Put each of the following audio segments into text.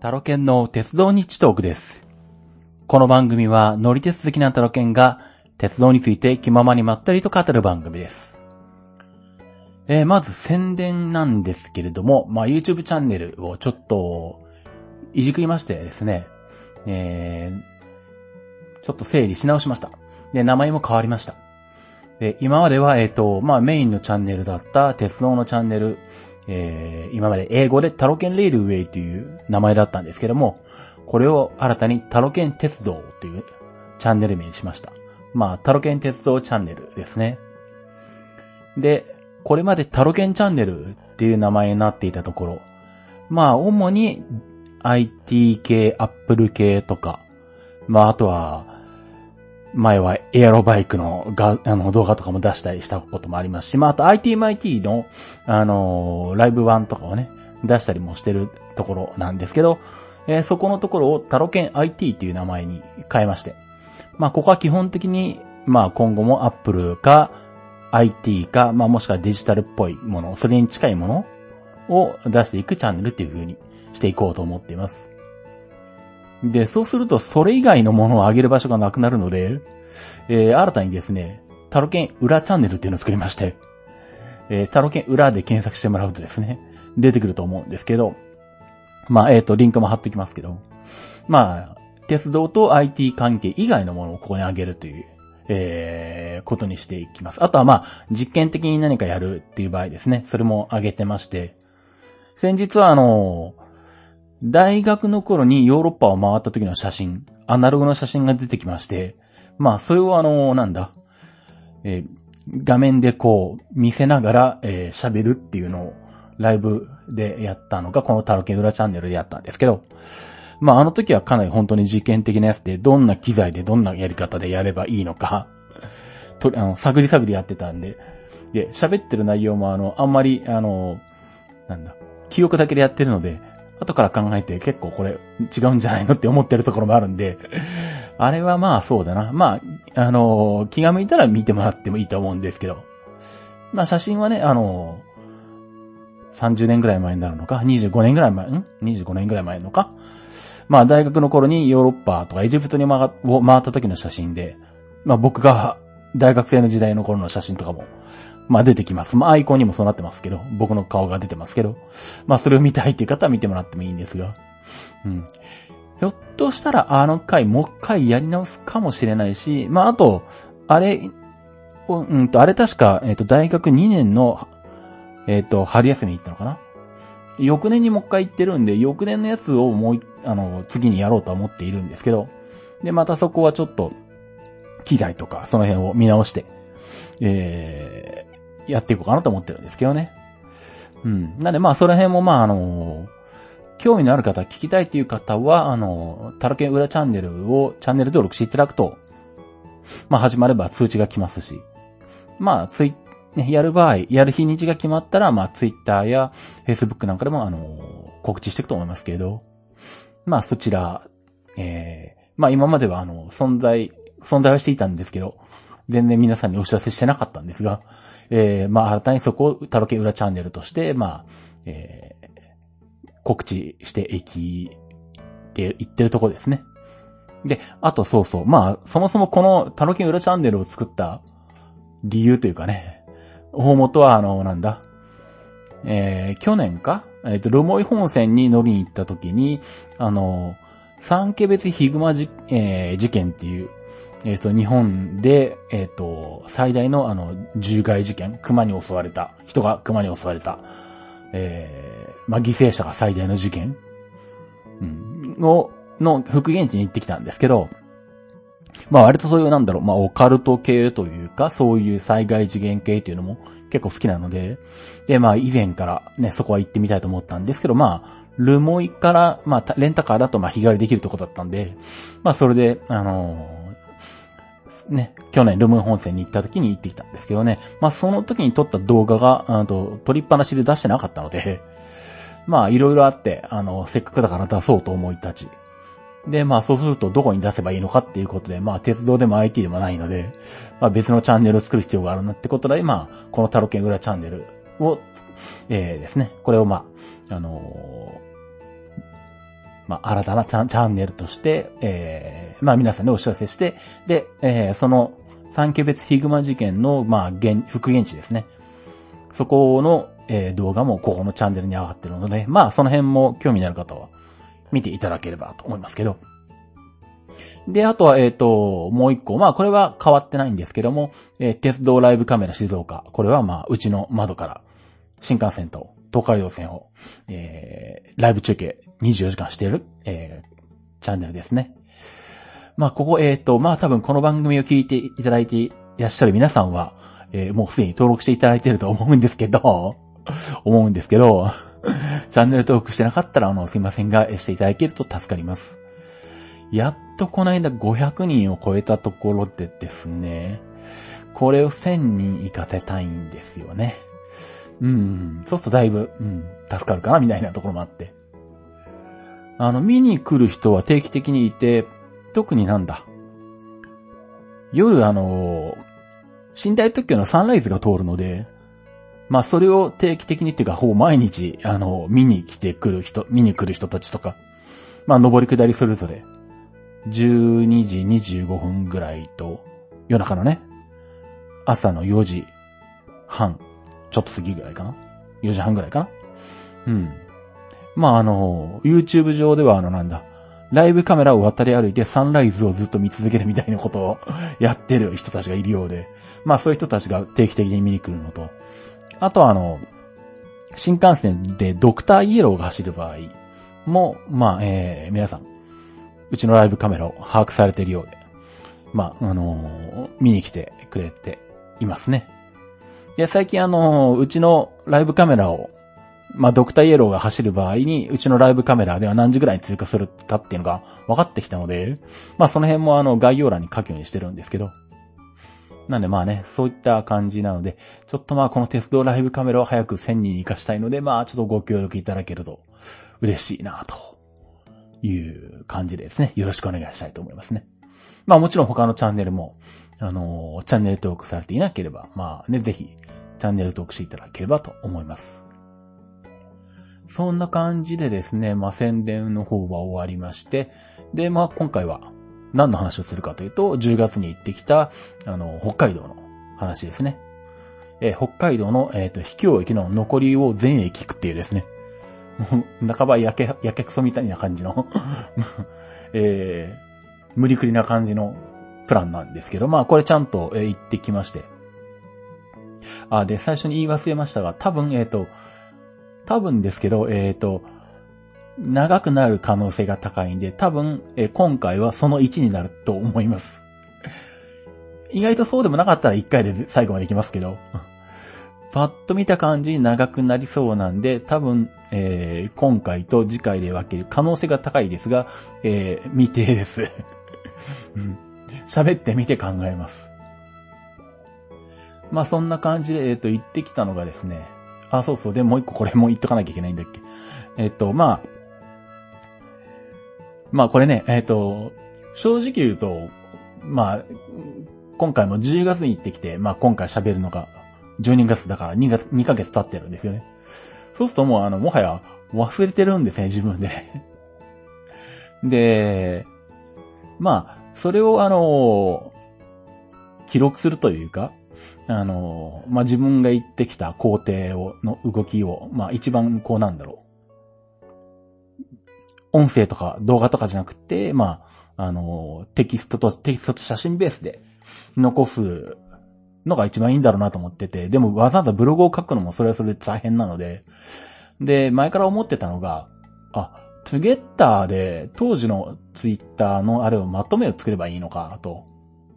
タロケンの鉄道日トークです。この番組は乗り鉄好きなタロケンが鉄道について気ままにまったりと語る番組です。えーまず宣伝なんですけれども、まあ、YouTube チャンネルをちょっといじくりましてですね、えーちょっと整理し直しました。で、名前も変わりました。で、今までは、えっ、と、まあ、メインのチャンネルだった鉄道のチャンネル、えー今まで英語でタロケンレールウェイという名前だったんですけども、これを新たにタロケン鉄道というチャンネル名にしました。まあ、タロケン鉄道チャンネルですね。で、これまでタロケンチャンネルっていう名前になっていたところ、まあ、主に IT 系、Apple 系とか、まあ、あとは、前はエアロバイクのがあの動画とかも出したりしたこともありますし、まあ、あと ITMIT の、あのーライブ版とかをね、出したりもしてるところなんですけど、えーそこのところをタロケン IT っていう名前に変えまして、まあ、ここは基本的に、まあ、今後も Apple か IT か、まあ、もしくはデジタルっぽいもの、それに近いものを出していくチャンネルっていう風にしていこうと思っています。で、そうすると、それ以外のものを上げる場所がなくなるので、えー新たにですね、タロケン裏チャンネルっていうのを作りまして、えータロケン裏で検索してもらうとですね、出てくると思うんですけど、まあ、えっ、と、リンクも貼ってきますけど、まあ、鉄道と IT 関係以外のものをここに上げるという、えーことにしていきます。あとはまあ、実験的に何かやるっていう場合ですね、それも上げてまして、先日はあの、大学の頃にヨーロッパを回った時の写真、アナログの写真が出てきまして、まあ、それをあの、なんだ、えー画面でこう、見せながら、えー喋るっていうのを、ライブでやったのが、このタロケン裏チャンネルでやったんですけど、まあ、あの時はかなり本当に実験的なやつで、どんな機材でどんなやり方でやればいいのか、と、あの、探り探りやってたんで、で、喋ってる内容もあの、あんまり、あの、なんだ、記憶だけでやってるので、後から考えて結構これ違うんじゃないのって思ってるところもあるんで、あれはまあそうだな。まあ、あの、気が向いたら見てもらってもいいと思うんですけど、まあ写真はね、あのー、30年ぐらい前になるのか、25年ぐらい前、ん ?25 年ぐらい前のか？まあ大学の頃にヨーロッパとかエジプトに回っを回った時の写真で、まあ僕が大学生の時代の頃の写真とかも、まあ出てきます。まあアイコンにもそうなってますけど、僕の顔が出てますけど、まあそれを見たいっていう方は見てもらってもいいんですが、うん。ひょっとしたらあの回もう一回やり直すかもしれないし、まああと、あれ、うんと、あれ確か、えっ、と、大学2年の、えっ、と、春休みに行ったのかな？翌年にもう一回行ってるんで、翌年のやつをもう、あの、次にやろうとは思っているんですけど、で、またそこはちょっと、機材とか、その辺を見直して、えー、やっていこうかなと思ってるんですけどね。うん。なんで、まあ、その辺も、まあ、あの興味のある方、聞きたいっていう方は、あの、タラケン裏チャンネルを、チャンネル登録していただくと、まあ、始まれば通知が来ますし、まあ、ツイね、やる場合、やる日にちが決まったら、まあ、ツイッターやフェイスブックなんかでも、あの、告知していくと思いますけれど、まあ、そちら、えー、まあ、今までは、あの、存在、存在はしていたんですけど、全然皆さんにお知らせしてなかったんですが、えー、まあ、新たにそこをタロケ裏チャンネルとして、まあ、えー、告知していき、って言ってるとこですね。で、あとそうそう。まあ、そもそもこのタロケ裏チャンネルを作った理由というかね、大元はあの、なんだ、えー、去年か？えっ、と、留萌本線に乗りに行った時に、あの、三家別ヒグマじ、えー事件っていう、えっ、と、日本で、えっ、と、最大のあの、獣害事件、熊に襲われた、人が熊に襲われた、えー、まあ、犠牲者が最大の事件、うん、の、の復元地に行ってきたんですけど、まあ割とそういうなんだろう、まあオカルト系というか、そういう災害次元系っていうのも結構好きなので、で、まあ以前からね、そこは行ってみたいと思ったんですけど、まあ、ルモイから、まあ、レンタカーだとまあ日帰りできるとこだったんで、まあそれで、あのーね、去年ルモイ本線に行った時に行ってきたんですけどね、まあその時に撮った動画が、あと、撮りっぱなしで出してなかったので、まあいろいろあって、あの、せっかくだから出そうと思い立ち、で、まあそうするとどこに出せばいいのかっていうことで、まあ鉄道でも IT でもないので、まあ別のチャンネルを作る必要があるなってことで、まあこのタロケン裏チャンネルを、えー、ですね、これをまあ、あのーまあ、新たなチャチャンネルとして、えー、まあ、皆さんにお知らせして、で、えー、その、三級別ヒグマ事件の、まあ、現、復元地ですね。そこの、えー、動画もここのチャンネルに上がってるので、まあ、その辺も興味のある方は見ていただければと思いますけど。で、あとは、えっ、ー、と、もう一個。まあ、これは変わってないんですけども、えー、鉄道ライブカメラ静岡。これはまあ、うちの窓から新幹線と東海道線を、えー、ライブ中継24時間している、えー、チャンネルですね。まあ、ここ、えっ、ー、と、まあ、多分この番組を聞いていただいていらっしゃる皆さんは、えー、もうすでに登録していただいていると思うんですけど、思うんですけど、チャンネル登録してなかったら、あの、すいませんが、していただけると助かります。やっとこの間500人を超えたところでですね、これを1000人行かせたいんですよね。うん、そうするとだいぶ、うん、助かるかなみたいなところもあって。あの、見に来る人は定期的にいて、特になんだ。夜あの、寝台特急のサンライズが通るので、まあそれを定期的にっていうか、ほぼ毎日、あの、見に来てくる人、見に来る人たちとか、まあ上り下りそれぞれ、12時25分ぐらいと、夜中のね、朝の4時半、ちょっと過ぎぐらいかな ?4 時半ぐらいかな？うん。まあ、あの、YouTube 上ではあのなんだ、ライブカメラを渡り歩いてサンライズをずっと見続けるみたいなことを やってる人たちがいるようで、まあそういう人たちが定期的に見に来るのと、あとはあの、新幹線でドクターイエローが走る場合も、まあ、えー、皆さん、うちのライブカメラを把握されているようで、まあ、あのー、見に来てくれていますね。で、最近あのー、うちのライブカメラをまあ、ドクターイエローが走る場合に、うちのライブカメラでは何時ぐらいに通過するかっていうのが分かってきたので、まあ、その辺もあの、概要欄に書くようにしてるんですけど。なんでまあね、そういった感じなので、ちょっとまあこの鉄道ライブカメラを早く1000人に活かしたいので、まあちょっとご協力いただけると嬉しいなという感じですね、よろしくお願いしたいと思いますね。まあもちろん他のチャンネルも、あのー、チャンネル登録されていなければ、まあね、ぜひ、チャンネル登録していただければと思います。そんな感じでですね、まあ、宣伝の方は終わりまして、で、まあ、今回は何の話をするかというと、10月に行ってきた、あの、北海道の話ですね。え、北海道の、えっ、ー、と、秘境駅の残りを全駅聞くっていうですね。もう、半ば焼け、焼けくそみたいな感じの えー、無理くりな感じのプランなんですけど、まあ、これちゃんと、えー、行ってきまして。あ、で、最初に言い忘れましたが、多分、えっ、ー、と、多分ですけど、えっ、ー、と、長くなる可能性が高いんで、多分、えー、今回はその1になると思います。意外とそうでもなかったら1回で最後まで行きますけど、パッと見た感じ長くなりそうなんで、多分、えー、今回と次回で分ける可能性が高いですが、えー、未定です。喋ってみて考えます。まあそんな感じで、えっ、ー、と、行ってきたのがですね、あ、そうそう。で、もう一個これも言っとかなきゃいけないんだっけ。えっと、まあ、まあこれね、えっと、正直言うと、まあ、今回も10月に行ってきて、まあ今回喋るのが12月だから2月、2ヶ月経ってるんですよね。そうするともうあの、もはや忘れてるんですね、自分で。で、まあ、それをあの、記録するというか、あの、まあ、自分が言ってきた工程を、の動きを、まあ、一番こうなんだろう。音声とか動画とかじゃなくて、まあ、あの、テキストと、テキストと写真ベースで残すのが一番いいんだろうなと思ってて、でもわざわざブログを書くのもそれはそれで大変なので、で、前から思ってたのが、あ、トゥゲッターで当時のツイッターのあれをまとめを作ればいいのかと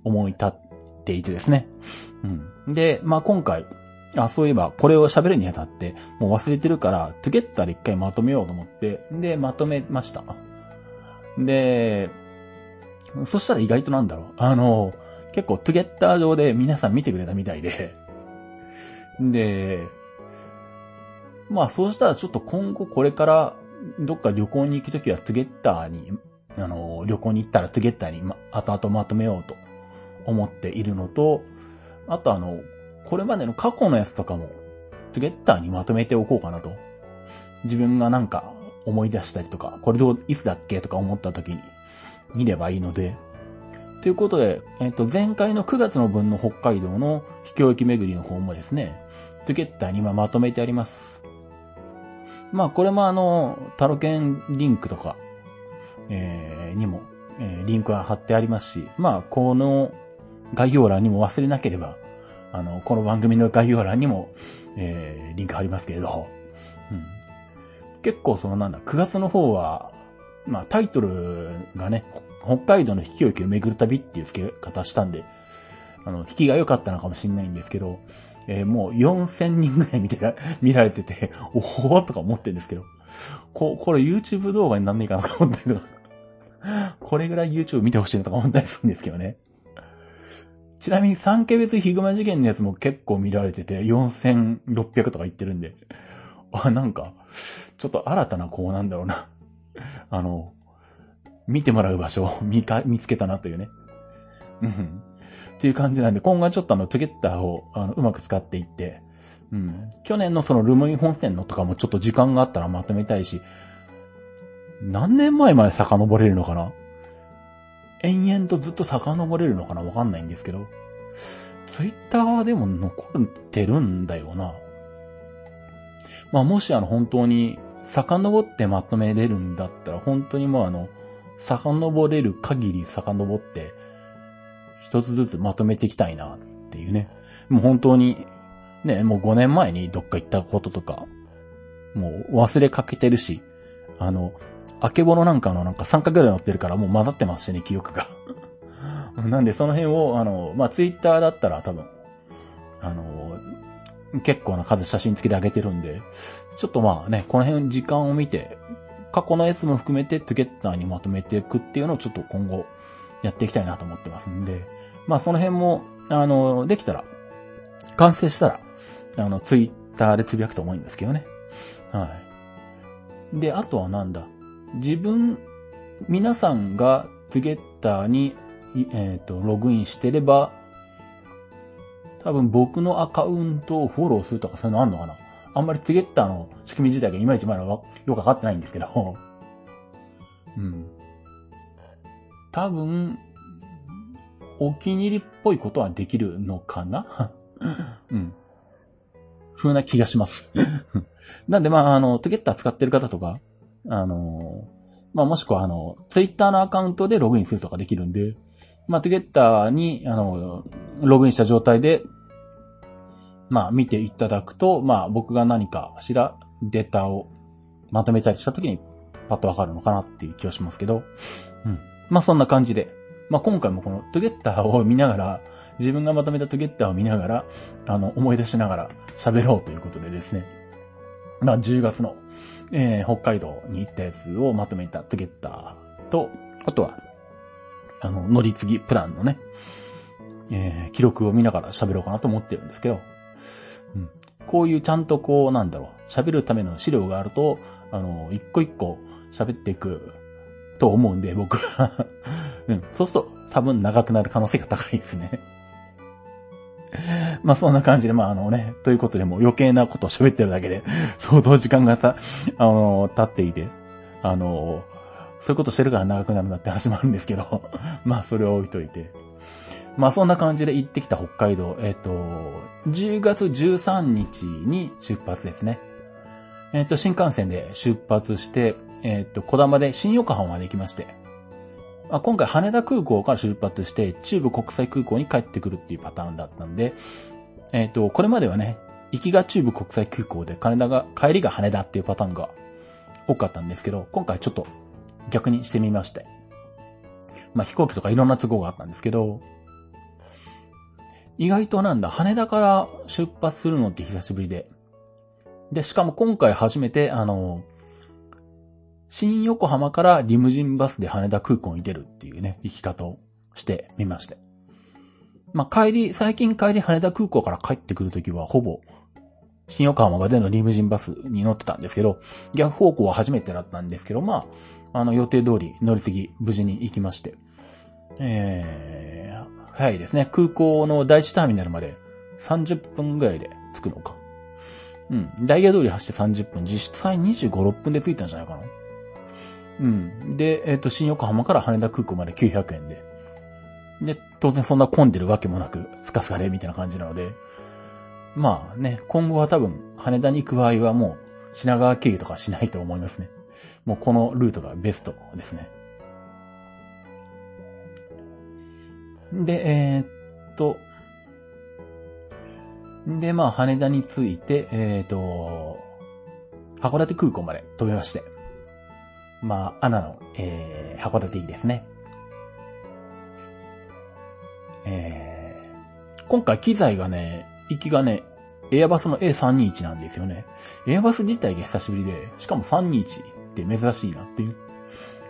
思い立っっていてですね。うん。で、まあ今回、あ、そういえば、これを喋るにあたって、もう忘れてるから、トゥゲッターで一回まとめようと思って、で、まとめました。で、そしたら意外となんだろう。あの、結構トゥゲッター上で皆さん見てくれたみたいで、で、まあそうしたらちょっと今後これからどっか旅行に行くときはトゥゲッターに、あの、旅行に行ったらトゥゲッターに、ま、後々まとめようと思っているのと、あとあの、これまでの過去のやつとかも、トゥゲッターにまとめておこうかなと。自分がなんか、思い出したりとか、これどう、いつだっけとか思った時に見ればいいので、ということで、えっ、と、前回の9月の分の北海道の秘境駅巡りの方もですね、トゥゲッターに今まとめてあります。まあ、これもあの、タロケンリンクとか、えー、にも、えー、リンクは貼ってありますし、まあ、この概要欄にも忘れなければ、あの、この番組の概要欄にも、えー、リンク貼りますけれど、うん。結構そのなんだ、9月の方は、まあタイトルがね、北海道の引き置きを巡る旅っていう付け方したんで、あの、引きが良かったのかもしれないんですけど、えー、もう4000人ぐらい見てら、見られてて、おほーとか思ってるんですけど、こ、これ YouTube 動画になんねえかなと思ったりとか、これぐらい YouTube 見てほしいなとか思ったりするんですけどね。ちなみに三家別ヒグマ事件のやつも結構見られてて、4600とか言ってるんで、あ、なんか、ちょっと新たなこうなんだろうな。あの、見てもらう場所を 見か、見つけたなというね。うん。っていう感じなんで、今後はちょっとあの、トゥゲッターを、あの、うまく使っていって、うん。去年のそのルムイン本線のとかもちょっと時間があったらまとめたいし、何年前まで遡れるのかな延々とずっと遡れるのかな？わかんないんですけど。ツイッターはでも残ってるんだよな。まあもしあの本当に遡ってまとめれるんだったら、本当にもうあの、遡れる限り遡って、一つずつまとめていきたいなっていうね。もう本当に、ね、もう5年前にどっか行ったこととか、もう忘れかけてるし、あの、あけぼのなんかのなんか3回ぐらい乗ってるからもう混ざってますしね、記憶が。なんでその辺を、あの、まあ、ツイッターだったら多分、あの、結構な数写真付きで上げてるんで、ちょっとまあね、この辺時間を見て、過去のやつも含めてトゥゲッターにまとめていくっていうのをちょっと今後やっていきたいなと思ってますんで、まあその辺も、あの、できたら、完成したら、あの、ツイッターでつぶやくと思うんですけどね。はい。で、あとはなんだ？自分、皆さんがツゲッターに、えっ、ー、と、ログインしてれば、多分僕のアカウントをフォローするとかそういうのあんのかな？あんまりツゲッターの仕組み自体がいまいちまだよくわかってないんですけど。うん。多分、お気に入りっぽいことはできるのかな？うん。風な気がします なんで、まあ、あの、トゲッター使ってる方とか、あの、まあ、もしくは、あの、ツイッターのアカウントでログインするとかできるんで、まあ、トゥゲッターに、あの、ログインした状態で、まあ、見ていただくと、まあ、僕が何かしらデータをまとめたりしたときに、パッとわかるのかなっていう気がしますけど、うん。まあ、そんな感じで、まあ、今回もこのトゥゲッターを見ながら、自分がまとめたトゥゲッターを見ながら、あの、思い出しながら喋ろうということでですね。まあ、10月の、えー、北海道に行ったやつをまとめたトゥゲッターと、あとは、あの、乗り継ぎプランのね、えー、記録を見ながら喋ろうかなと思ってるんですけど、うん。こういうちゃんとこう、なんだろう、喋るための資料があると、あの、一個一個喋っていくと思うんで、僕はうん。そうすると、多分長くなる可能性が高いですね まあそんな感じで、まああのね、ということでもう余計なことを喋ってるだけで、相当時間がた、あの、経っていて、あの、そういうことしてるから長くなるんだって話もあるんですけど、まあそれを置いといて。まあそんな感じで行ってきた北海道、えっ、と、10月13日に出発ですね。えっ、と、新幹線で出発して、えっ、と、小玉で新横浜まで行きまして、あ今回羽田空港から出発して、中部国際空港に帰ってくるっていうパターンだったんで、えっ、と、これまではね、行きが中部国際空港で、羽田が、帰りが羽田っていうパターンが多かったんですけど、今回ちょっと逆にしてみまして。まあ飛行機とかいろんな都合があったんですけど、意外となんだ、羽田から出発するのって久しぶりで。で、しかも今回初めて、あの、新横浜からリムジンバスで羽田空港に出るっていうね、行き方をしてみまして。まあ、帰り、最近帰り羽田空港から帰ってくるときはほぼ、新横浜までのリムジンバスに乗ってたんですけど、逆方向は初めてだったんですけど、まあ、あの予定通り乗り継ぎ無事に行きまして。えー早いですね。空港の第一ターミナルまで30分ぐらいで着くのか。うん。ダイヤ通り走って30分、実際25、6分で着いたんじゃないかな。うん。で、えっ、と、新横浜から羽田空港まで900円で。で、当然そんな混んでるわけもなく、スカスカで、みたいな感じなので。まあね、今後は多分、羽田に行く場合はもう、品川経由とかしないと思いますね。もうこのルートがベストですね。で、えーっと、で、まあ、羽田に着いて、えーっと、函館空港まで飛びまして。まあ、アナの、えー、函館行きですね。えー、今回機材がね、行きがね、エアバスの A321 なんですよね。エアバス自体が久しぶりで、しかも321って珍しいなっていう。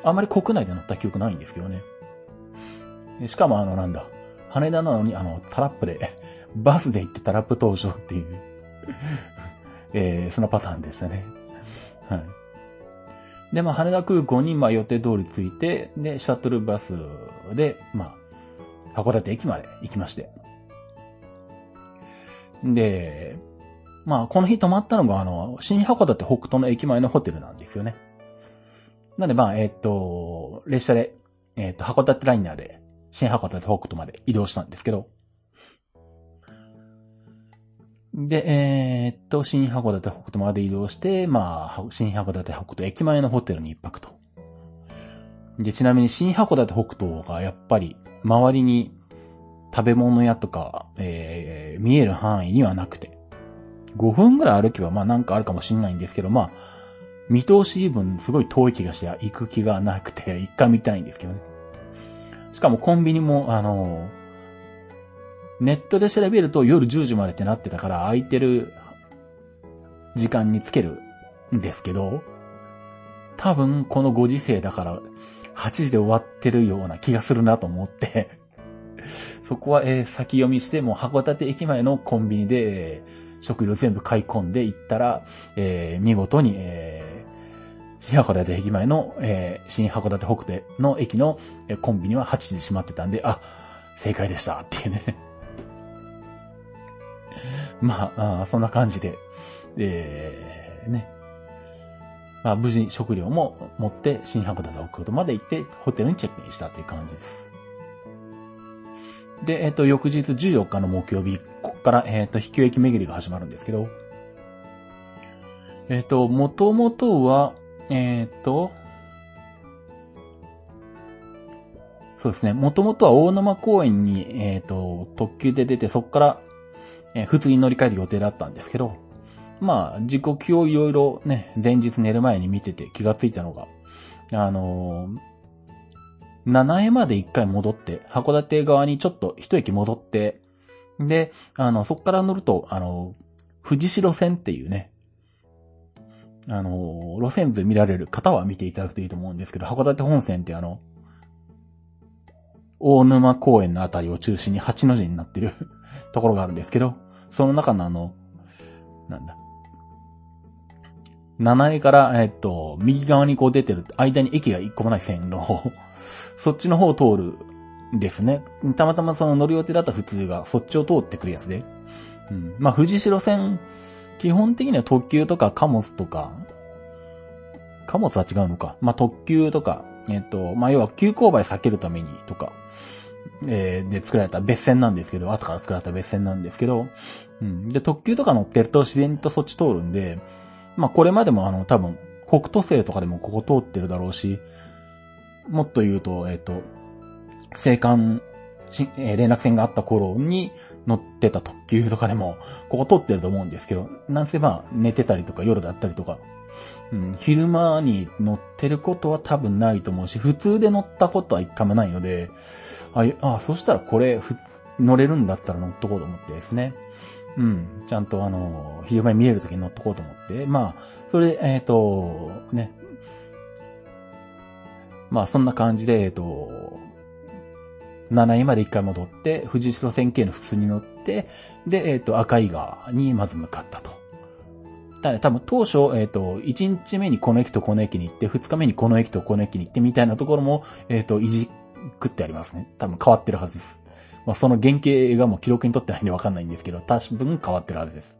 あんまり国内で乗った記憶ないんですけどね。しかもあのなんだ、羽田なのにあのタラップで、バスで行ってタラップ登場っていう えー、そのパターンでしたね。はい。で、まあ、羽田空港に、まあ、予定通り着いて、で、シャトルバスで、まあ、函館駅まで行きまして。で、まあ、この日泊まったのが、あの、新函館北斗の駅前のホテルなんですよね。なんで、まあ、えっ、と、列車で、えっ、と、函館ライナーで、新函館北斗まで移動したんですけど、で、えー、っと、新函館北斗まで移動して、まあ、新函館北斗駅前のホテルに一泊と。で、ちなみに新函館北斗がやっぱり、周りに食べ物屋とか、えー、見える範囲にはなくて、5分ぐらい歩けば、まあなんかあるかもしんないんですけど、まあ、見通し分すごい遠い気がして行く気がなくて、一回見たいんですけどね。しかもコンビニも、あのネットで調べると夜10時までってなってたから空いてる時間につけるんですけど、多分このご時世だから8時で終わってるような気がするなと思って そこは、え、先読みしても函館駅前のコンビニで、え、食料全部買い込んで行ったら、え、見事に、え、新函館駅前の、え、新函館北斗の駅の、え、コンビニは8時で閉まってたんで、あ、正解でしたっていうね。まあ、あそんな感じで、えー、ね。まあ、無事に食料も持って新函館奥まで行ってホテルにチェックインしたという感じです。で、えっ、ー、と、翌日14日の木曜日、ここから、えっ、ー、と、秘境駅巡りが始まるんですけど、えっ、ー、と、もともとは、えっ、と、そうですね。もともとは大沼公園に、えっ、と、特急で出て、そこから、え、普通に乗り換える予定だったんですけど、まあ、時刻をいろいろね、前日寝る前に見てて気がついたのが、あのー、7円まで一回戻って、函館側にちょっと一駅戻って、で、あの、そこから乗ると、あの、藤代線っていうね、あの、路線図見られる方は見ていただくといいと思うんですけど、函館本線ってあの、大沼公園のあたりを中心に8の字になってる ところがあるんですけど、その中のあの、なんだ。7位から、えっと、右側にこう出てる、間に駅が一個もない線の方、そっちの方を通るんですね。たまたまその乗る予定だった普通が、そっちを通ってくるやつで。うん。まあ、藤代線、基本的には特急とか貨物とか、貨物は違うのか。まあ、特急とか、えっと、まあ、要は急勾配避けるためにとか、えー、で作られた別線なんですけど、後から作られた別線なんですけど、うん。で、特急とか乗ってると自然とそっち通るんで、まあこれまでもあの多分、北斗星とかでもここ通ってるだろうし、もっと言うと、えっ、ー、と、青函、えー、連絡船があった頃に乗ってた特急とかでも、ここ通ってると思うんですけど、なんせまあ寝てたりとか夜だったりとか、昼間に乗ってることは多分ないと思うし、普通で乗ったことは一回もないので、あ、あそしたらこれ、乗れるんだったら乗っとこうと思ってですね。うん。ちゃんとあの、昼間に見えるときに乗っとこうと思って。まあ、それで、えっ、ー、と、ね。まあ、そんな感じで、えっ、ー、と、7位まで一回戻って、富士城線系の普通に乗って、で、えっ、ー、と、赤井川にまず向かったと。ただ多分当初、えっ、と、1日目にこの駅とこの駅に行って、2日目にこの駅とこの駅に行ってみたいなところも、えっ、と、いじくってありますね。多分変わってるはずです。まあ、その原型がもう記録にとってないんでわかんないんですけど、多分変わってるはずです。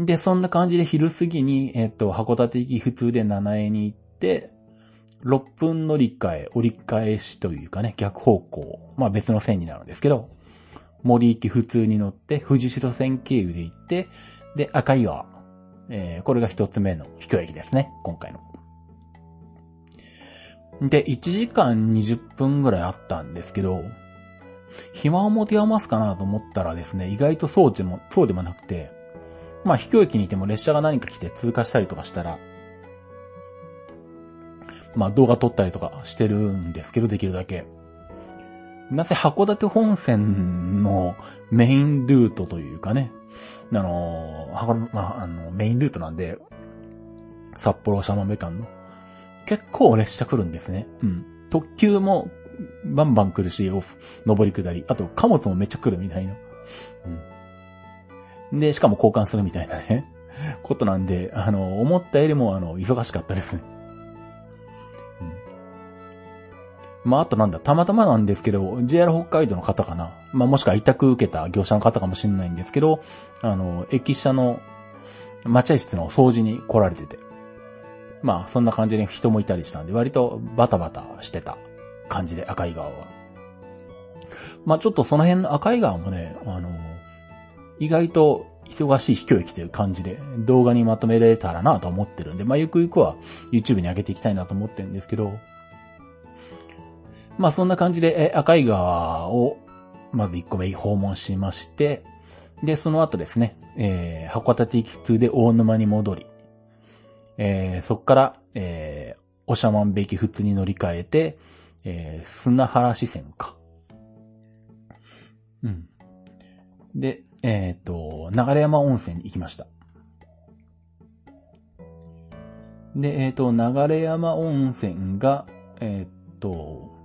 で、そんな感じで昼過ぎに、えっ、と、函館行き普通で7円に行って、6分乗り換え、折り返しというかね、逆方向。まあ別の線になるんですけど、森行き普通に乗って、藤代線経由で行って、で、赤井川。えー、これが一つ目の秘境駅ですね、今回の。で、1時間20分ぐらいあったんですけど、暇を持て余すかなと思ったらですね、意外とそうでも、そうでもなくて、まあ、秘境駅にいても列車が何か来て通過したりとかしたら、まあ、動画撮ったりとかしてるんですけど、できるだけ。なぜ函館本線のメインルートというかね、あの、まあ、あの、メインルートなんで、札幌シャマメ間の。結構列車来るんですね。うん。特急もバンバン来るし、上り下り。あと、貨物もめっちゃ来るみたいな。うん。で、しかも交換するみたいなね、ことなんで、あの、思ったよりも、あの、忙しかったですね。まあ、あとなんだ、たまたまなんですけど、JR 北海道の方かな。まあ、もしくは委託受けた業者の方かもしれないんですけど、あの、駅舎の待合室の掃除に来られてて。まあ、そんな感じで人もいたりしたんで、割とバタバタしてた感じで、赤い川は。まあ、ちょっとその辺の赤い川もね、あの、意外と忙しい秘境駅という感じで動画にまとめられたらなと思ってるんで、まあ、ゆくゆくは YouTube に上げていきたいなと思ってるんですけど、まあ、そんな感じで、え、赤い川を、まず1個目訪問しまして、で、その後ですね、えー、函館行き通で大沼に戻り、えー、そこから、えー、おしゃまんべき普通に乗り換えて、えー、砂原支線か。うん。で、えっ、ー、と、流山温泉に行きました。で、えっ、ー、と、流山温泉が、えっ、ー、と、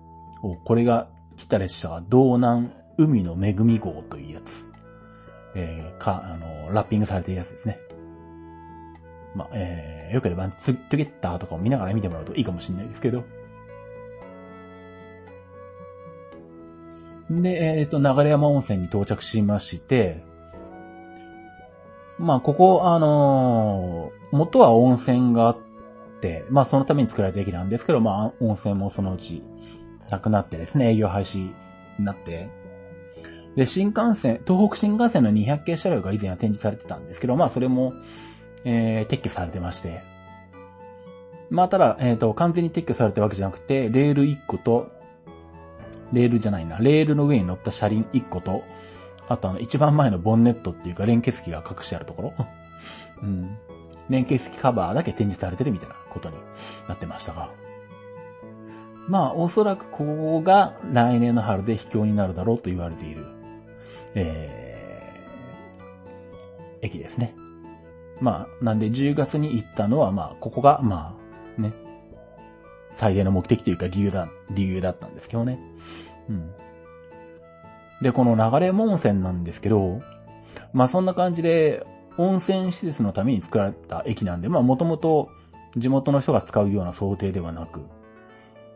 これが来た列車は道南海の恵み号というやつ。えー、か、あの、ラッピングされているやつですね。まあ、えー、よければ、ツトゲッターとかを見ながら見てもらうといいかもしれないですけど。で、えっ、ー、と、流山温泉に到着しまして、まあ、ここ、あのー、元は温泉があって、まあ、そのために作られた駅なんですけど、まあ、温泉もそのうちなくなってですね、営業廃止になって、で、新幹線、東北新幹線の200系車両が以前は展示されてたんですけど、まあ、それも、えー、撤去されてまして。まあ、ただ、えっ、ー、と、完全に撤去されたわけじゃなくて、レール1個と、レールじゃないな、レールの上に乗った車輪1個と、あとあの、一番前のボンネットっていうか連結機が隠してあるところ。うん。連結機カバーだけ展示されてるみたいなことになってましたが。まあ、おそらくここが来年の春で秘境になるだろうと言われている、えー、駅ですね。まあ、なんで10月に行ったのは、まあ、ここが、まあ、ね、最大の目的というか理由だ、理由だったんですけどね。うん。で、この流れ温泉なんですけど、まあそんな感じで、温泉施設のために作られた駅なんで、まあもともと地元の人が使うような想定ではなく、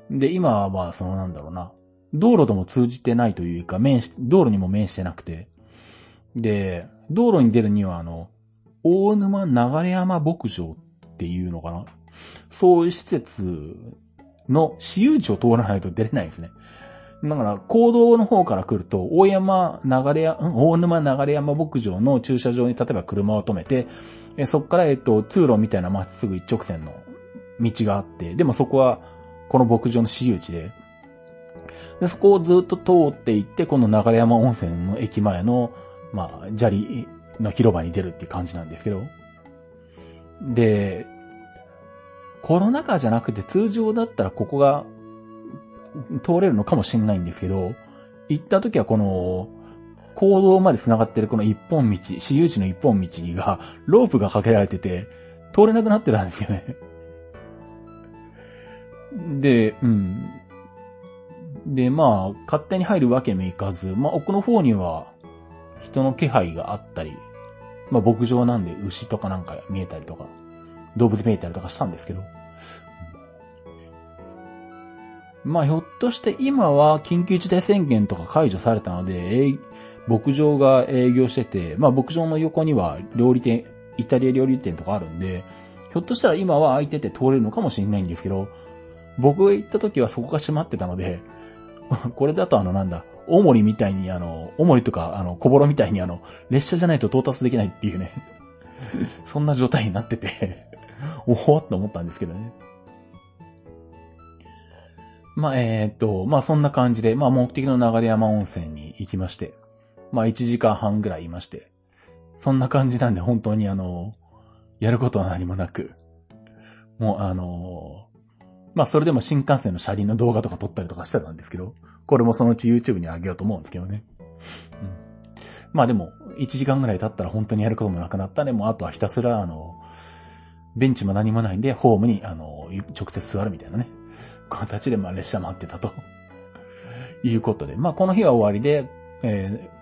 で、今はそのなんだろうな、道路とも通じてないというか、面し、道路にも面してなくて、で、道路に出るにはあの、大沼流山牧場っていうのかな。そういう施設の私有地を通らないと出れないんですね。だから、行動の方から来ると、大山流れや、大沼流山牧場の駐車場に例えば車を止めて、そこから、えっと、通路みたいなまっすぐ一直線の道があって、でもそこは、この牧場の私有地で、で、そこをずっと通っていって、この流山温泉の駅前の、まあ、砂利の広場に出るっていう感じなんですけど。で、コロナ禍じゃなくて通常だったらここが通れるのかもしれないんですけど、行った時はこの、行動まで繋がってるこの一本道、私有地の一本道が、ロープがかけられてて、通れなくなってたんですよね。で、うん。で、まあ、勝手に入るわけもいかず、まあ、奥の方には、人の気配があったり、まあ牧場なんで牛とかなんか見えたりとか、動物見えたりとかしたんですけど、まあひょっとして今は緊急事態宣言とか解除されたので、牧場が営業してて、まあ牧場の横には料理店、イタリア料理店とかあるんで、ひょっとしたら今は空いてて通れるのかもしれないんですけど、僕が行った時はそこが閉まってたので、これだとあのなんだ、大森みたいにあの、大森とかあの、小幌みたいにあの、列車じゃないと到達できないっていうね、そんな状態になってて おおっと思ったんですけどね。まあ、えー、っと、まあそんな感じで、まあ目的の流山温泉に行きまして、まあ1時間半ぐらいいまして、そんな感じなんで本当にあの、やることは何もなく、もうあの、まあそれでも新幹線の車輪の動画とか撮ったりとかしてたんですけど、これもそのうち YouTube に上げようと思うんですけどね。うん。まあでも、1時間ぐらい経ったら本当にやることもなくなったね。もうあとはひたすら、あの、ベンチも何もないんで、ホームに、あの、直接座るみたいなね。形で、まあ列車待ってたと。いうことで。まあこの日は終わりで、えー、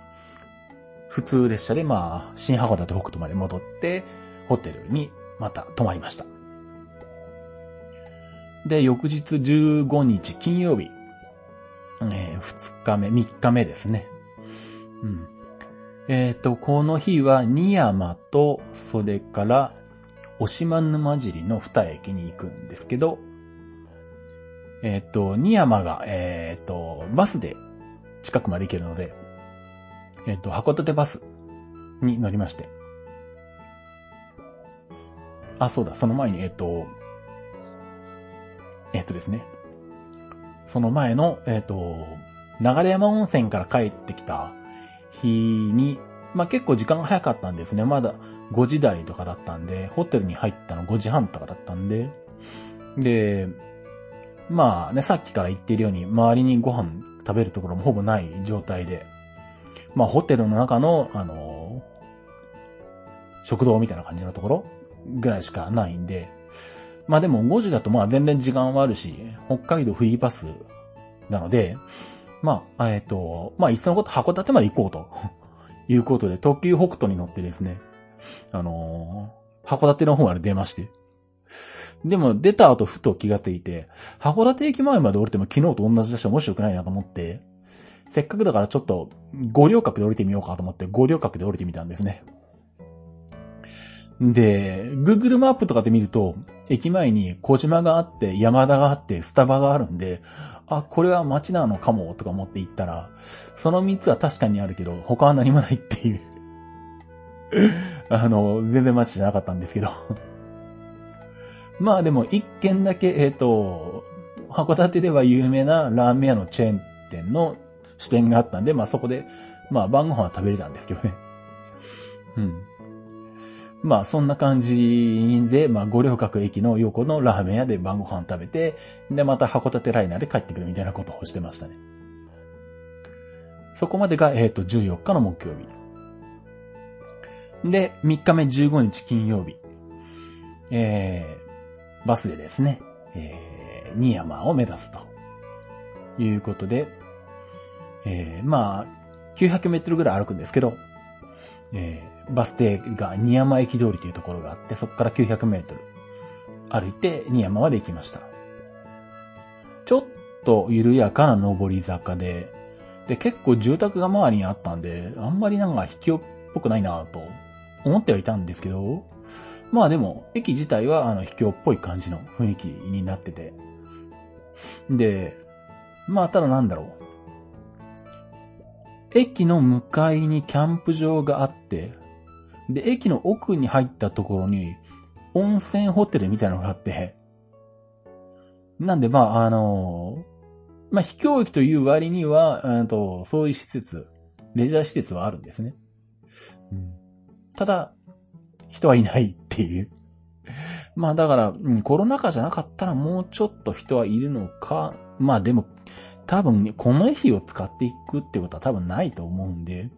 普通列車で、まあ、新函館北斗まで戻って、ホテルにまた泊まりました。で、翌日15日金曜日、えー、2日目、3日目ですね。うん。えっ、ー、と、この日は、新山と、それから、押島沼尻の二駅に行くんですけど、えっ、ー、と、新山が、えっ、ー、と、バスで近くまで行けるので、えっ、と、函館バスに乗りまして。あ、そうだ、その前に、えっ、と、えっとですね。その前の、えっと、流山温泉から帰ってきた日に、まあ、結構時間が早かったんですね。まだ5時台とかだったんで、ホテルに入ったの5時半とかだったんで、で、まあね、さっきから言っているように、周りにご飯食べるところもほぼない状態で、まあホテルの中の、あの食堂みたいな感じのところぐらいしかないんで、まあでも5時だとまあ全然時間はあるし、北海道フリーパスなので、まあ、えっ、ー、と、まあいっそのこと函館まで行こうと いうことで、特急北斗に乗ってですね、あのー、函館の方まで出まして。でも出た後ふと気がついて、函館駅前まで降りても昨日と同じだし面白くないなと思って、せっかくだからちょっと五稜郭で降りてみようかと思って五稜郭で降りてみたんですね。で、Google マップとかで見ると、駅前に小島があって、山田があって、スタバがあるんで、あ、これは街なのかも、とか思って行ったら、その3つは確かにあるけど、他は何もないっていう あの、全然街じゃなかったんですけど まあでも、一軒だけ、えっ、ー、と、函館では有名なラーメン屋のチェーン店の支店があったんで、まあそこで、まあ晩ご飯は食べれたんですけどね。うん。まあそんな感じで、まあ五稜郭駅の横のラーメン屋で晩ご飯食べて、でまた函館ライナーで帰ってくるみたいなことをしてましたね。そこまでが、えっ、ー、と、14日の木曜日。で、3日目15日金曜日。えー、バスでですね、えー、新山を目指すと。いうことで、えー、まあ、900メートルぐらい歩くんですけど、えー、バス停が新山駅通りというところがあって、そこから900メートル歩いて新山まで行きました。ちょっと緩やかな上り坂で、で、結構住宅が周りにあったんで、あんまりなんか秘境っぽくないなと思ってはいたんですけど、まあでも、駅自体はあの秘境っぽい感じの雰囲気になってて。で、まあただなんだろう。駅の向かいにキャンプ場があって、で、駅の奥に入ったところに、温泉ホテルみたいなのがあって、なんで、まあ、あのまあ、秘境駅という割には、うんと、そういう施設、レジャー施設はあるんですね。うん、ただ、人はいないっていう。まあだから、コロナ禍じゃなかったらもうちょっと人はいるのか。まあでも、多分ね、この日を使っていくってことは多分ないと思うんで、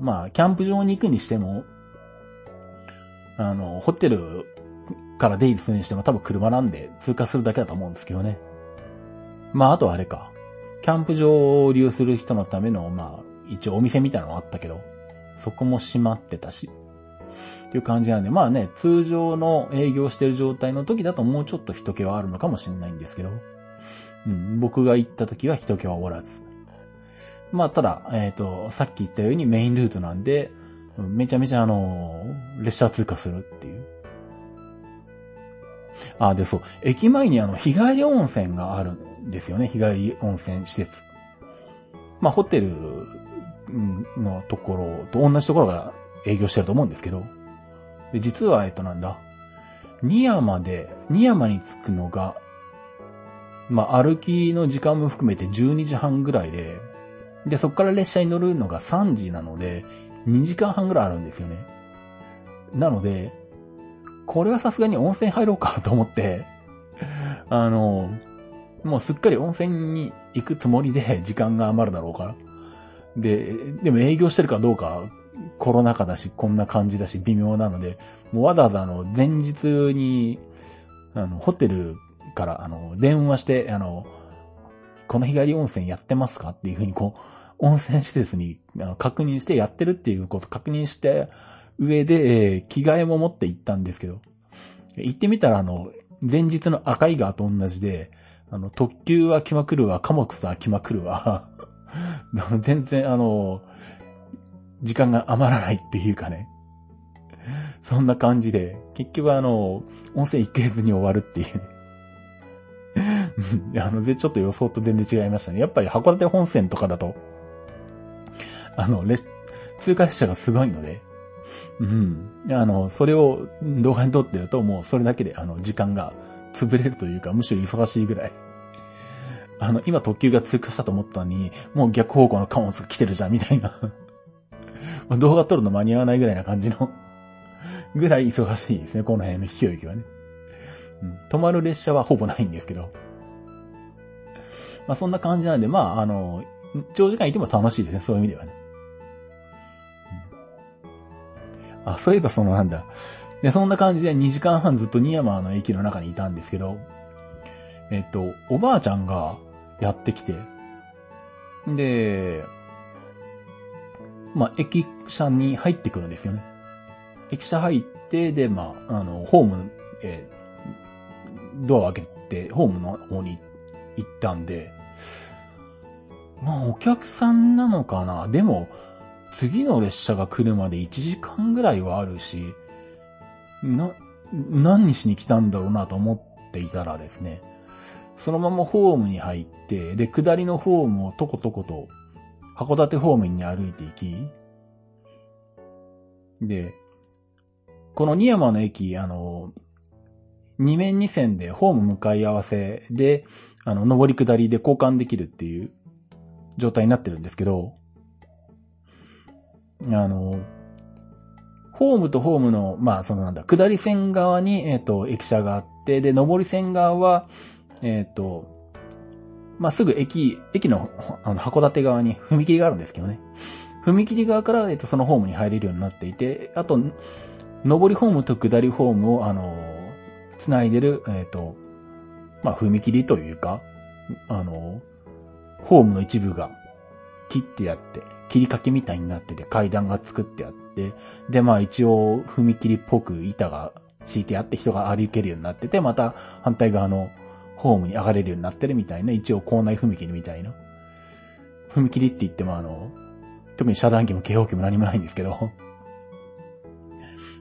まあ、キャンプ場に行くにしても、あの、ホテルから出入りするにしても多分車なんで通過するだけだと思うんですけどね。まあ、あとはあれか。キャンプ場を利用する人のための、まあ、一応お店みたいなのがあったけど、そこも閉まってたし、っていう感じなんで、まあね、通常の営業してる状態の時だともうちょっと人気はあるのかもしれないんですけど、僕が行った時は人気はおらず。まあ、ただ、えっ、ー、と、さっき言ったようにメインルートなんで、めちゃめちゃあの、列車通過するっていう。あ、で、そう。駅前にあの、日帰り温泉があるんですよね。日帰り温泉施設。まあ、ホテルのところと同じところが営業してると思うんですけど。で、実は、えっとなんだ。新山で、新山に着くのが、まあ、歩きの時間も含めて12時半ぐらいで、で、そこから列車に乗るのが3時なので、2時間半ぐらいあるんですよね。なので、これはさすがに温泉入ろうかと思って、あの、もうすっかり温泉に行くつもりで時間が余るだろうから。で、でも営業してるかどうか、コロナ禍だし、こんな感じだし、微妙なので、もうわざわざあの、前日に、あの、ホテルから、あの、電話して、あの、この日帰り温泉やってますかっていうふうにこう、温泉施設に確認してやってるっていうこと確認して上で、えー、着替えも持って行ったんですけど、行ってみたらあの、前日の赤い川と同じで、あの、特急は来まくるわ、貨物は来まくるわ。全然あの、時間が余らないっていうかね。そんな感じで、結局あの、温泉行けずに終わるっていうね。あの、で、ちょっと予想と全然違いましたね。やっぱり函館本線とかだと、あの、通過列車がすごいので、うん。あの、それを動画に撮ってると、もうそれだけで、あの、時間が潰れるというか、むしろ忙しいぐらい。あの、今特急が通過したと思ったのに、もう逆方向の貨物が来てるじゃん、みたいな。動画撮るの間に合わないぐらいな感じのぐらい忙しいですね、この辺の飛行機はね。うん、止まる列車はほぼないんですけど。まあそんな感じなんで、まああの、長時間いても楽しいですね、そういう意味ではね。あ、そういえばそのなんだ。で、そんな感じで2時間半ずっと新山の駅の中にいたんですけど、えっと、おばあちゃんがやってきて、で、まあ、駅舎に入ってくるんですよね。駅舎入って、で、まあ、あの、ホーム、えー、ドアを開けて、ホームの方に行っ行ったんで、まあ、お客さんなのかな？でも、次の列車が来るまで1時間ぐらいはあるし、な、何にしに来たんだろうなと思っていたらですね、そのままホームに入って、で、下りのホームをとことこと、函館方面に歩いていき、で、この新山の駅、あの、二面二線でホーム向かい合わせで、あの、上り下りで交換できるっていう状態になってるんですけど、あの、ホームとホームの、まあ、そのなんだ、下り線側に、えっ、ー、と、駅舎があって、で、上り線側は、えっ、ー、と、まあ、すぐ駅、駅の、あの、函館側に踏切があるんですけどね。踏切側から、えっ、ー、と、そのホームに入れるようになっていて、あと、上りホームと下りホームを、あの、繋いでる、えっ、と、まあ、踏切というか、あの、ホームの一部が切ってやって、切りかけみたいになってて階段が作ってあって、で、まあ一応踏切っぽく板が敷いてあって人が歩けるようになってて、また反対側のホームに上がれるようになってるみたいな、一応校内踏切みたいな。踏切って言ってもあの、特に遮断機も警報機も何もないんですけど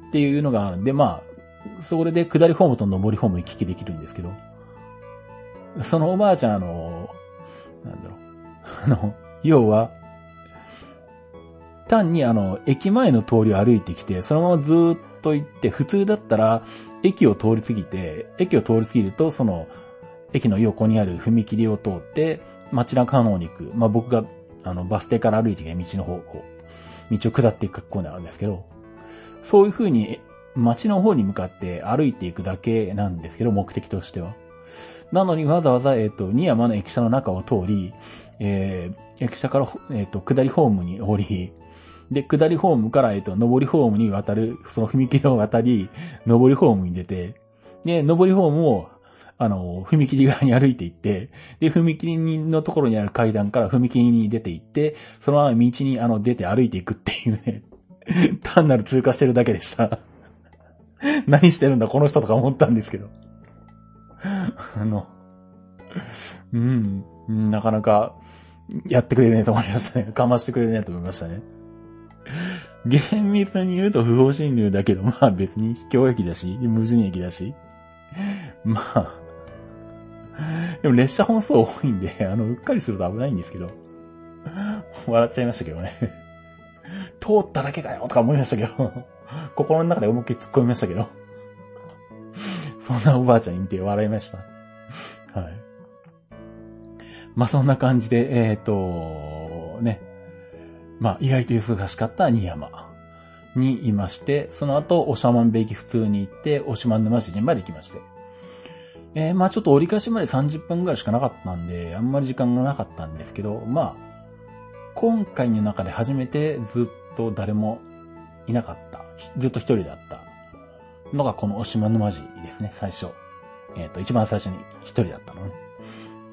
っていうのがあるんで、まあ、それで下りホームと上りホーム行き来できるんですけど、そのおばあちゃんあの、なんだろう、あの、要は、単にあの、駅前の通りを歩いてきて、そのままずっと行って、普通だったら、駅を通り過ぎて、駅を通り過ぎると、その、駅の横にある踏切を通って、街中の方に行く。まあ、僕が、あの、バス停から歩いてきた道の方、こう、道を下っていく格好になるんですけど、そういう風に、街の方に向かって歩いていくだけなんですけど、目的としては。なのにわざわざ、えっ、ー、と、新山の駅舎の中を通り、えー、駅舎から、えっ、ー、と、下りホームに降り、で、下りホームから、えっと、上りホームに渡る、その踏切を渡り、上りホームに出て、で、上りホームを、あの、踏切側に歩いていって、で、踏切のところにある階段から踏切に出ていって、そのまま道にあの出て歩いていくっていうね、単なる通過してるだけでした。何してるんだこの人とか思ったんですけど。あの、うん、なかなかやってくれるねと思いましたね。かましてくれるねと思いましたね。厳密に言うと不法侵入だけど、まあ別に秘境駅だし、無人駅だし。まあ。でも列車本数多いんで、あの、うっかりすると危ないんですけど。笑っちゃいましたけどね。通っただけかよとか思いましたけど。心の中で思いっきり突っ込みましたけど。そんなおばあちゃんにて笑いました。はい。まあそんな感じで、えっ、ー、と、ね。まあ意外と忙しかった新山にいまして、その後、おしゃまんべ駅普通に行って、おしまん沼尻まで行きまして。えー、まあちょっと折り返しまで30分ぐらいしかなかったんで、あんまり時間がなかったんですけど、まあ、今回の中で初めてずっと誰もいなかった。ずっと一人だったのがこのおしま沼尻ですね、最初。えっ、ー、と、一番最初に一人だったのね。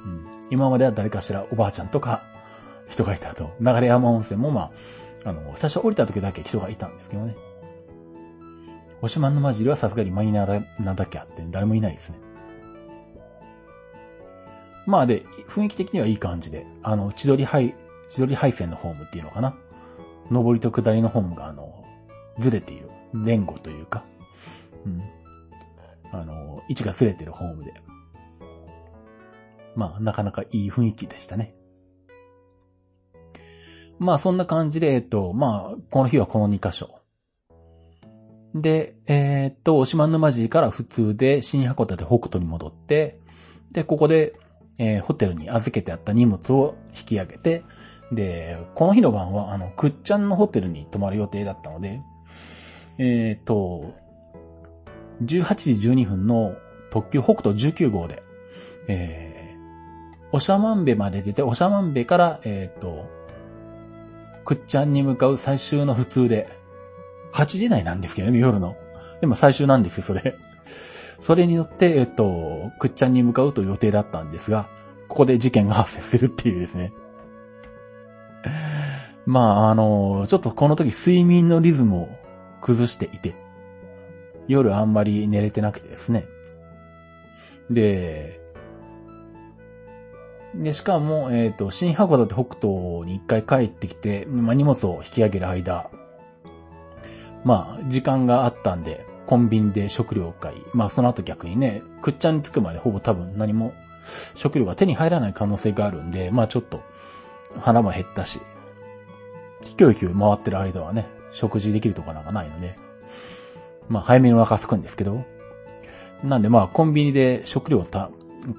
うん。今までは誰かしらおばあちゃんとか人がいたと。流山温泉もまあ、あの、最初降りた時だけ人がいたんですけどね。おしま沼尻はさすがにマイナーなだけあって誰もいないですね。まあで、雰囲気的にはいい感じで、あの、千鳥配、千鳥配線のホームっていうのかな。上りと下りのホームが、あの、ずれている。前後というか。うん。あの、位置がずれてるホームで。まあ、なかなかいい雰囲気でしたね。まあ、そんな感じで、えっと、まあ、この日はこの2箇所。で、えー、っと、島沼寺から普通で新函館北斗に戻って、で、ここで、えー、ホテルに預けてあった荷物を引き上げて、で、この日の晩は、あの、くっちゃんのホテルに泊まる予定だったので、えっ、と、18時12分の特急北斗19号で、えー、おしゃまんべまで出て、おしゃまんべから、えっ、ー、と、くっちゃんに向かう最終の普通で、8時台なんですけどね、夜の。でも最終なんですよ、それ。それによって、えっと、くっちゃんに向かうと予定だったんですが、ここで事件が発生するっていうですね。まあ、あの、ちょっとこの時睡眠のリズムを崩していて、夜あんまり寝れてなくてですね。で、で、しかも、えっ、ー、と、新函館北東に一回帰ってきて、まあ、荷物を引き上げる間、まあ、時間があったんで、コンビニで食料を買い、まあその後逆にね、くっちゃんに着くまでほぼ多分何も食料が手に入らない可能性があるんで、まあちょっと腹も減ったし、勢い勢い回ってる間はね、食事できるとかなんかないので、まあ早めにお腹空くんですけど、なんでまあコンビニで食料を買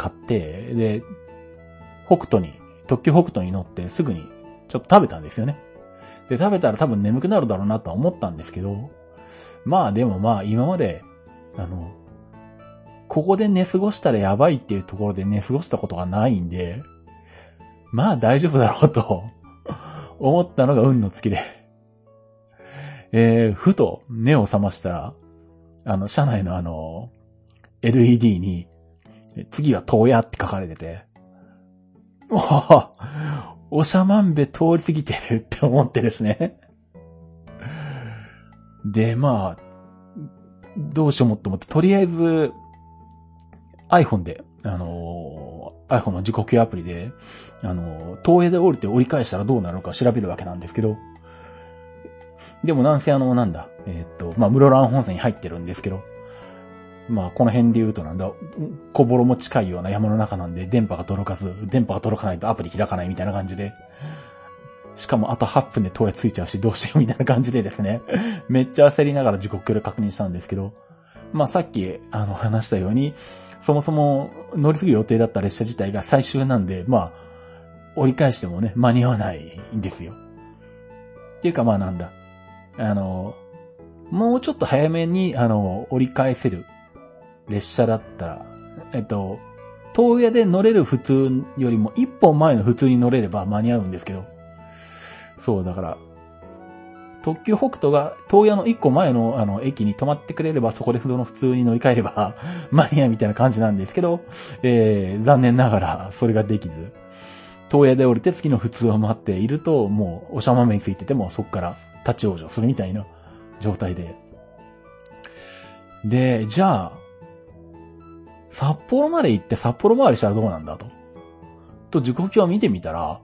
って、で、北斗に、特急北斗に乗ってすぐにちょっと食べたんですよね。で、食べたら多分眠くなるだろうなとは思ったんですけど、まあでもまあ今まで、あの、ここで寝過ごしたらやばいっていうところで寝過ごしたことがないんで、まあ大丈夫だろうと思ったのが運の月でえー、ふと目を覚ましたら、あの、車内のあの、LED に、次は東屋って書かれてて、おおしゃまんべ通り過ぎてるって思ってですね。で、まあ、どうしようもって思って、とりあえず、iPhone で、あの、iPhone の時刻アプリで、あのー、東映で降りて折り返したらどうなるのか調べるわけなんですけど、でもなんせあの、なんだ、えー、っと、まあ、室蘭本線に入ってるんですけど、まあ、この辺で言うとなんだ、小幌も近いような山の中なんで、電波が届かず、電波が届かないとアプリ開かないみたいな感じで、しかもあと8分で東映ついちゃうしどうしよう みたいな感じでですね、めっちゃ焦りながら時刻表で確認したんですけど、まあさっきあの話したように、そもそも乗り継ぐ予定だった列車自体が最終なんで、まあ、折り返してもね、間に合わないんですよ。っていうかまあなんだ。あの、もうちょっと早めに、あの、折り返せる列車だったら、えっと、東野で乗れる普通よりも一本前の普通に乗れれば間に合うんですけど、そう、だから、特急北斗が東野の一個前のあの駅に止まってくれればそこで普通に乗り換えれば 間に合うみたいな感じなんですけど、えー、残念ながらそれができず、東野で降りて次の普通を待っていると、もうおしゃまめについててもそこから立ち往生するみたいな状態で。で、じゃあ、札幌まで行って札幌回りしたらどうなんだと。と時刻表を見てみたら、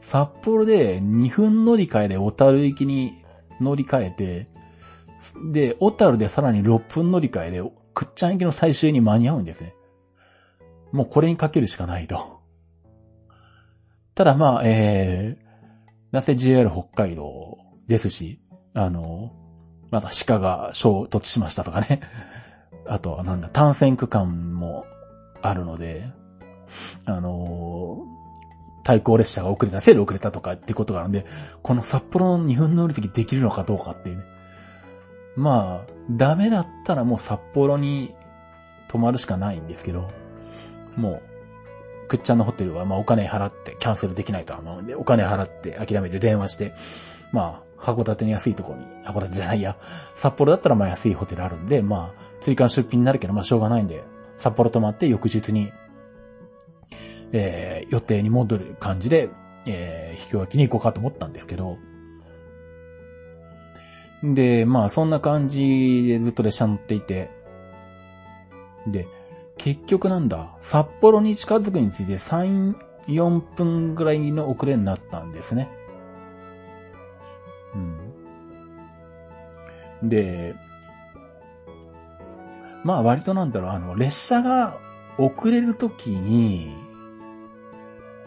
札幌で2分乗り換えで小樽行きに乗り換えて、で、小樽でさらに6分乗り換えで、くっちゃん行きの最終に間に合うんですね。もうこれにかけるしかないと。ただまあ、えー、なぜ JR 北海道ですし、あの、また鹿が衝突しましたとかね。あとはなんだ、単線区間もあるので、あの対向列車が遅れた、せいで遅れたとかってことがあるんで、この札幌の2分乗り継できるのかどうかっていうね。まあ、ダメだったらもう札幌に泊まるしかないんですけど、もう、くっちゃんのホテルはまあお金払ってキャンセルできないと思うんで、お金払って諦めて電話して、まあ、函館の安いところに、函館じゃないや、札幌だったらまあ安いホテルあるんで、まあ、追加出費になるけど、まあしょうがないんで、札幌泊まって翌日に、えー、予定に戻る感じで、えー、引き分けに行こうかと思ったんですけど、で、まあそんな感じでずっと列車乗っていて、で、結局なんだ、札幌に近づくについて3、4分ぐらいの遅れになったんですね。うん。で、まあ割となんだろう、あの、列車が遅れるときに、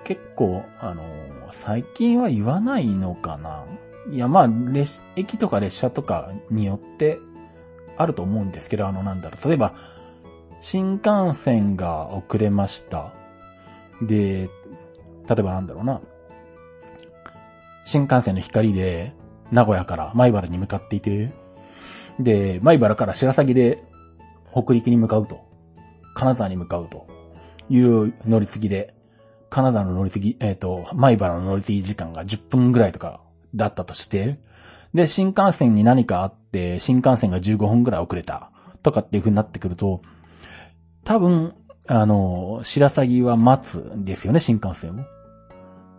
結構、あの、最近は言わないのかな。いや、まあ、列、駅とか列車とかによってあると思うんですけど、あの、なんだろう、例えば、新幹線が遅れました。で、例えばなんだろうな。新幹線の光で、名古屋から米原に向かっていて、で、米原から白鷺で北陸に向かうと、金沢に向かうという乗り継ぎで、金沢の乗り継ぎ、えっ、ー、と、米原の乗り継ぎ時間が10分ぐらいとかだったとして、で、新幹線に何かあって、新幹線が15分ぐらい遅れたとかっていう風になってくると、多分、あの、白鷺は待つんですよね、新幹線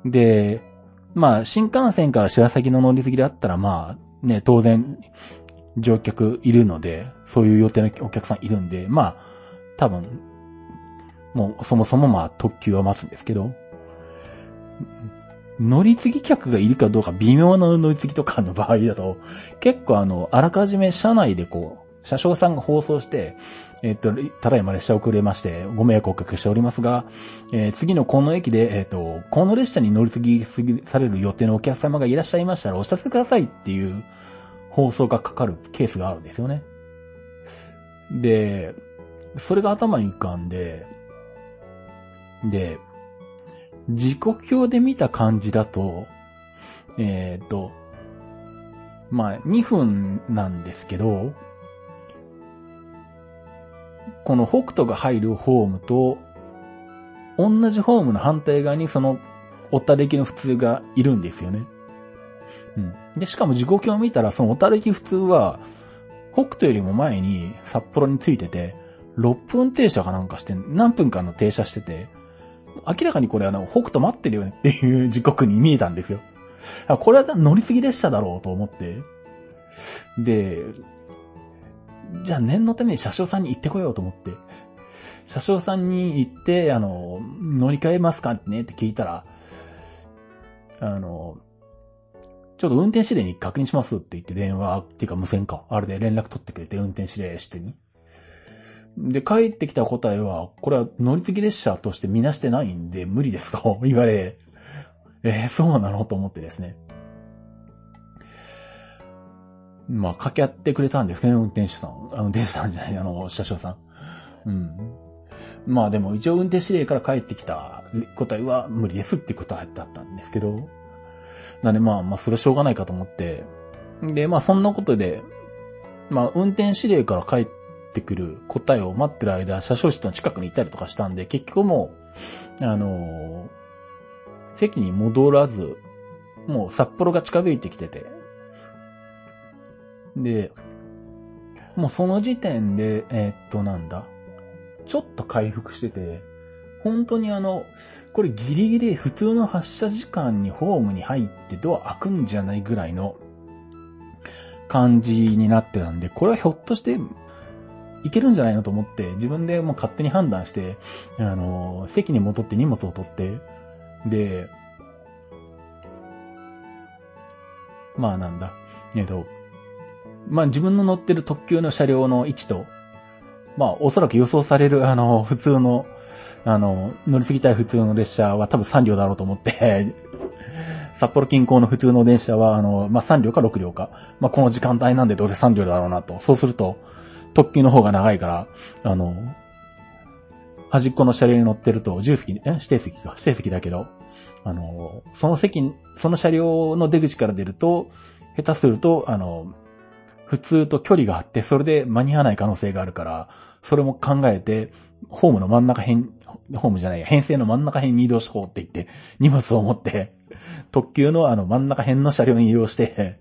を。で、まあ、新幹線から白鷺の乗り継ぎであったら、まあ、ね、当然、乗客いるので、そういう予定のお客さんいるんで、まあ、多分、もうそもそもまあ特急は待つんですけど、乗り継ぎ客がいるかどうか微妙な乗り継ぎとかの場合だと、結構あの、あらかじめ車内でこう、車掌さんが放送して、えっと、ただいま列車遅れまして、ご迷惑をおかけしておりますが、えー、次のこの駅で、えっと、この列車に乗り継ぎされる予定のお客様がいらっしゃいましたらお知らせくださいっていう放送がかかるケースがあるんですよね。で、それが頭に浮かんで、で、時刻表で見た感じだと、えっ、ー、と、まあ、2分なんですけど、この北斗が入るホームと、同じホームの反対側にその、おたれきの普通がいるんですよね。うん。で、しかも時刻表を見たら、その小樽駅普通は、北斗よりも前に札幌に着いてて、6分停車かなんかして、何分間の停車してて、明らかにこれあの、北斗待ってるよねっていう時刻に見えたんですよ。これは乗り継ぎ列車だろうと思って。で、じゃあ念のために車掌さんに行ってこようと思って。車掌さんに行って、あの、乗り換えますかってねって聞いたら、あの、ちょっと運転指令に確認しますって言って電話、っていうか無線か。あれで連絡取ってくれて運転指令してに。で、帰ってきた答えは、これは乗り継ぎ列車として見なしてないんで無理ですと言われ、えー、そうなのと思ってですね。まあ、掛け合ってくれたんですけどね、運転手さん。あ運転手さんじゃない、あの、車掌さん。うん。まあでも一応運転指令から帰ってきた答えは無理ですって答えだったんですけど。なんでまあまあそれはしょうがないかと思って。で、まあそんなことで、まあ運転指令から帰ってくる答えを待ってる間、車掌室の近くに行ったりとかしたんで、結局もう、あのー、席に戻らず、もう札幌が近づいてきてて。で、もうその時点で、えー、っとなんだ、ちょっと回復してて、本当にあの、これギリギリ普通の発車時間にホームに入ってドア開くんじゃないぐらいの感じになってたんで、これはひょっとしていけるんじゃないのと思って、自分でもう勝手に判断して、あの、席に戻って荷物を取って、で、まあなんだ、えっと、まあ、自分の乗ってる特急の車両の位置と、まあ、おそらく予想される、あの、普通の、あの、乗り継ぎたい普通の列車は多分3両だろうと思って 札幌近郊の普通の電車は、あの、まあ、3両か6両か、まあ、この時間帯なんでどうせ3両だろうなと。そうすると、特急の方が長いから、あの、端っこの車両に乗ってると、10席、え指定席か、指定席だけど、あの、その席、その車両の出口から出ると、下手すると、あの、普通と距離があって、それで間に合わない可能性があるから、それも考えて、ホームの真ん中辺、ホームじゃない、編成の真ん中辺に移動しこうって言って、荷物を持って、特急のあの真ん中辺の車両に移動して、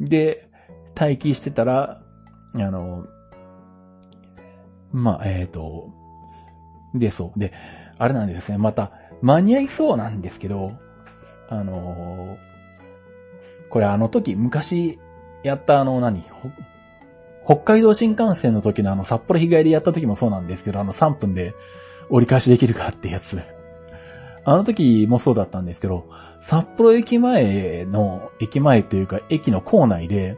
で、待機してたら、あの、まあ、えっ、ー、と、で、そう。で、あれなんですね。また、間に合いそうなんですけど、あのこれあの時、昔、やったあの何、北海道新幹線の時のあの札幌日帰りやった時もそうなんですけど、あの3分で折り返しできるかってやつ。あの時もそうだったんですけど、札幌駅前の、駅前というか駅の構内で、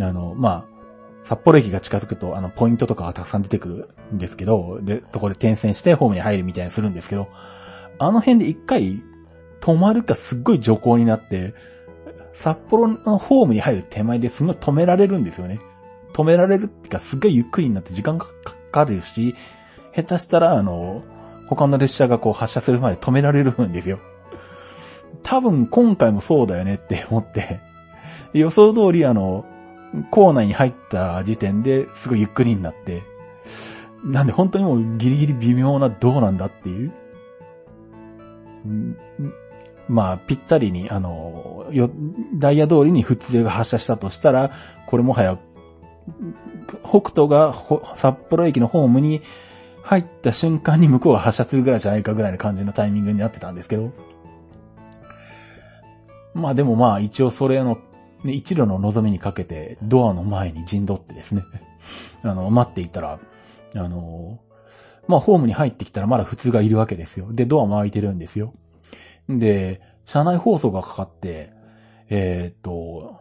あの、まあ、札幌駅が近づくと、あの、ポイントとかがたくさん出てくるんですけど、で、そこで転線してホームに入るみたいにするんですけど、あの辺で一回止まるかすっごい徐行になって、札幌のホームに入る手前ですごい止められるんですよね。止められるっていうか、すっごいゆっくりになって時間がかかるし、下手したら、あの、他の列車がこう発車するまで止められるんですよ。多分今回もそうだよねって思って、予想通りあの、校内に入った時点ですごいゆっくりになって、なんで本当にもうギリギリ微妙などうなんだっていう。まあ、ぴったりに、あの、よ、ダイヤ通りに普通が発車したとしたら、これもはや、北斗が札幌駅のホームに入った瞬間に向こうが発車するぐらいじゃないかぐらいの感じのタイミングになってたんですけど。まあでもまあ一応それの、ね、一路の望みにかけてドアの前に陣取ってですね、あの、待っていたら、あの、まあホームに入ってきたらまだ普通がいるわけですよ。で、ドアも開いてるんですよ。で、車内放送がかかって、えー、っと、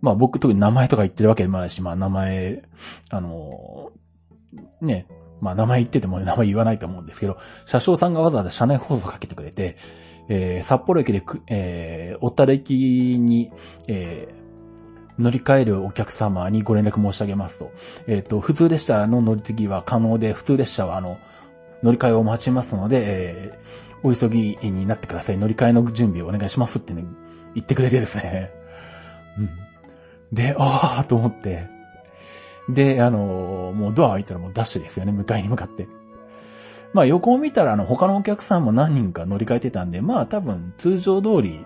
まあ僕特に名前とか言ってるわけでもないし、まあ名前、あの、ね、まあ名前言ってても名前言わないと思うんですけど、車掌さんがわざわざ車内放送かけてくれて、えー、札幌駅でくえー、小樽駅に、えー、乗り換えるお客様にご連絡申し上げますと、えっ、ー、と、普通列車の乗り継ぎは可能で、普通列車はあの、乗り換えを待ちますので、えー、お急ぎになってください。乗り換えの準備をお願いしますってね、言ってくれてですね。うん。で、ああと思って。で、あの、もうドア開いたらもうダッシュですよね、迎えに向かって。まあ横を見たらあの他のお客さんも何人か乗り換えてたんで、まあ多分通常通り、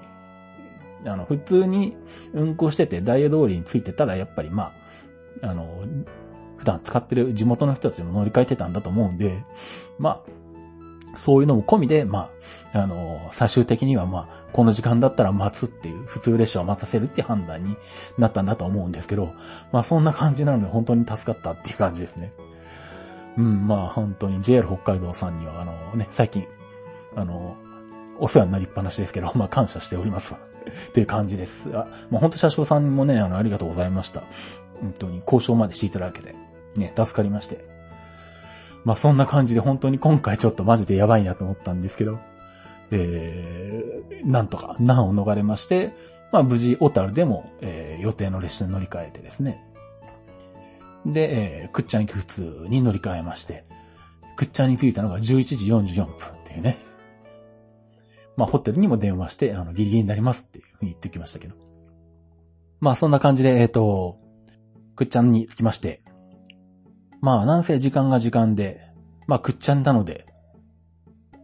あの普通に運行しててダイヤ通りについてたらやっぱりまあ、あの、普段使ってる地元の人たちも乗り換えてたんだと思うんで、まあ、そういうのも込みで、まあ、あの、最終的にはまあ、この時間だったら待つっていう、普通列車を待たせるっていう判断になったんだと思うんですけど、まあそんな感じなので本当に助かったっていう感じですね。うん、まあ本当に JR 北海道さんにはあのね、最近、あの、お世話になりっぱなしですけど、まあ感謝しておりますわ。という感じです。あ、まあ本当車掌さんもね、あの、ありがとうございました。本当に交渉までしていただけて、ね、助かりまして。まあそんな感じで本当に今回ちょっとマジでやばいなと思ったんですけど、えー、なんとか難を逃れまして、まあ無事小樽でも、えー、予定の列車に乗り換えてですね。で、えー、くっちゃん行き普通に乗り換えまして、くっちゃんに着いたのが11時44分っていうね。まあホテルにも電話して、あの、ギリギリになりますっていうふうに言ってきましたけど。まあそんな感じで、えっ、ー、と、くっちゃんに着きまして、まあなんせ時間が時間で、まあくっちゃんなので、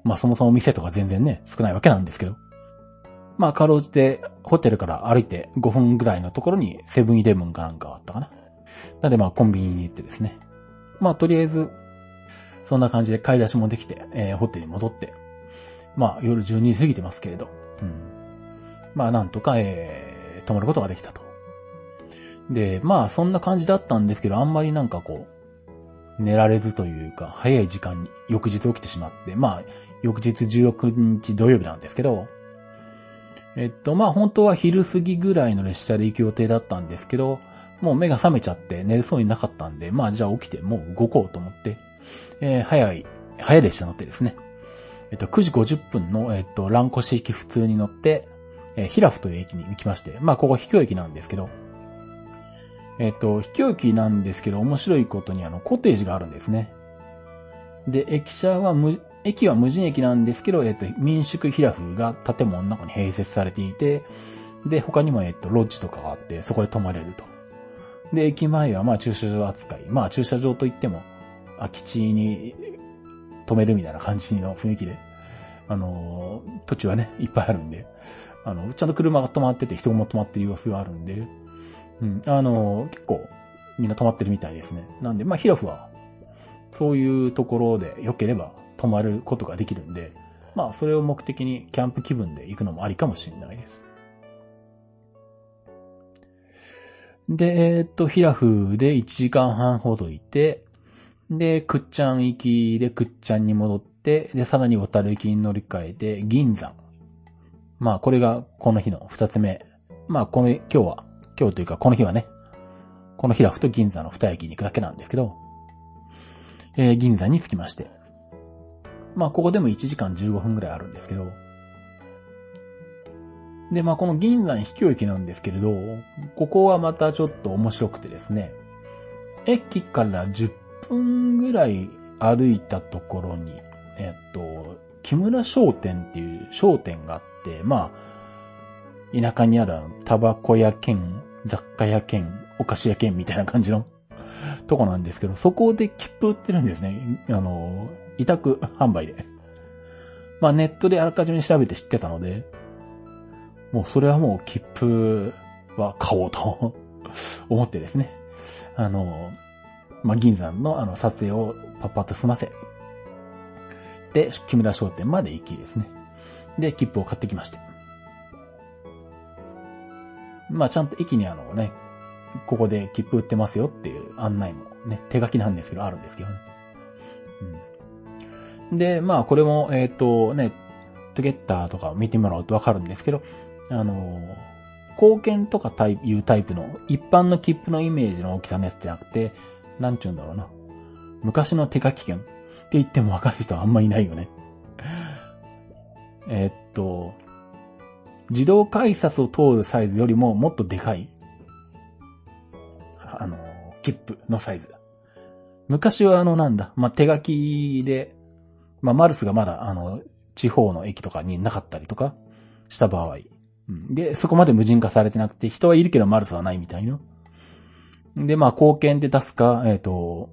まあそもそも店とか全然ね、少ないわけなんですけど。まあかろうじてホテルから歩いて5分ぐらいのところにセブンイレブンかなんかあったかな。なんでまあコンビニに行ってですね。まあとりあえず、そんな感じで買い出しもできて、えー、ホテルに戻って。まあ夜12時過ぎてますけれど。うん。まあなんとか、えー、泊まることができたと。で、まあそんな感じだったんですけど、あんまりなんかこう、寝られずというか、早い時間に翌日起きてしまって、まあ、翌日16日土曜日なんですけど、えっと、まあ本当は昼過ぎぐらいの列車で行く予定だったんですけど、もう目が覚めちゃって寝るそうになかったんで、まあじゃあ起きてもう動こうと思って、えー、早い、早い列車乗ってですね、えっと、9時50分の、えっと、蘭越行き普通に乗って、えー、ヒラフという駅に行きまして、まあここ秘境駅なんですけど、えっと、秘境駅なんですけど、面白いことにあの、コテージがあるんですね。で、駅舎は無、駅は無人駅なんですけど、えっと、民宿ヒラフが建物の中に併設されていて、で、他にも、えっと、ロッジとかがあって、そこで泊まれると。で、駅前はまあ駐車場扱い。まあ駐車場といっても、空き地に止めるみたいな感じの雰囲気で、あの、土地はね、いっぱいあるんで、あの、ちゃんと車が止まってて人も止まってる様子があるんで、うん、あの、結構みんな止まってるみたいですね。なんで、まあヒラフは、そういうところで良ければ泊まることができるんで、まあそれを目的にキャンプ気分で行くのもありかもしれないです。で、え、っと、ヒラフで1時間半ほどいて、で、くっちゃん行きでくっちゃんに戻って、で、さらに小樽行きに乗り換えて、銀山。まあ、これがこの日の二つ目。まあ、この、今日は、今日というかこの日はね、このヒラフと銀山の二駅に行くだけなんですけど、えー、銀山に着きまして。まあ、ここでも1時間15分くらいあるんですけど、で、まあ、この銀山秘境駅なんですけれど、ここはまたちょっと面白くてですね、駅から10分ぐらい歩いたところに、えっと、木村商店っていう商店があって、まあ、田舎にあるタバコ屋兼、雑貨屋兼、お菓子屋兼みたいな感じのとこなんですけど、そこで切符売ってるんですね。あの、委託販売で。まあネットであらかじめ調べて知ってたので、もうそれはもう切符は買おうと 思ってですね。あの、まあ、銀山のあの撮影をパッパッと済ませ。で、木村商店まで行きですね。で、切符を買ってきまして。まあ、ちゃんと駅にあのね、ここで切符売ってますよっていう案内もね、手書きなんですけど、あるんですけどね。うん、で、まあ、これも、えっ、ー、とね、トゲッターとか見てもらうとわかるんですけど、あの、貢献とかタイプ、いうタイプの一般の切符のイメージの大きさのやつじゃなくて、なんちゅうんだろうな。昔の手書き券って言ってもわかる人はあんまいないよね。えっと、自動改札を通るサイズよりももっとでかい、あの、切符のサイズ。昔はあのなんだ、まあ、手書きで、まあ、マルスがまだあの、地方の駅とかになかったりとかした場合、で、そこまで無人化されてなくて、人はいるけどマルスはないみたいな。で、まあ、貢献で出すか、えっ、ー、と、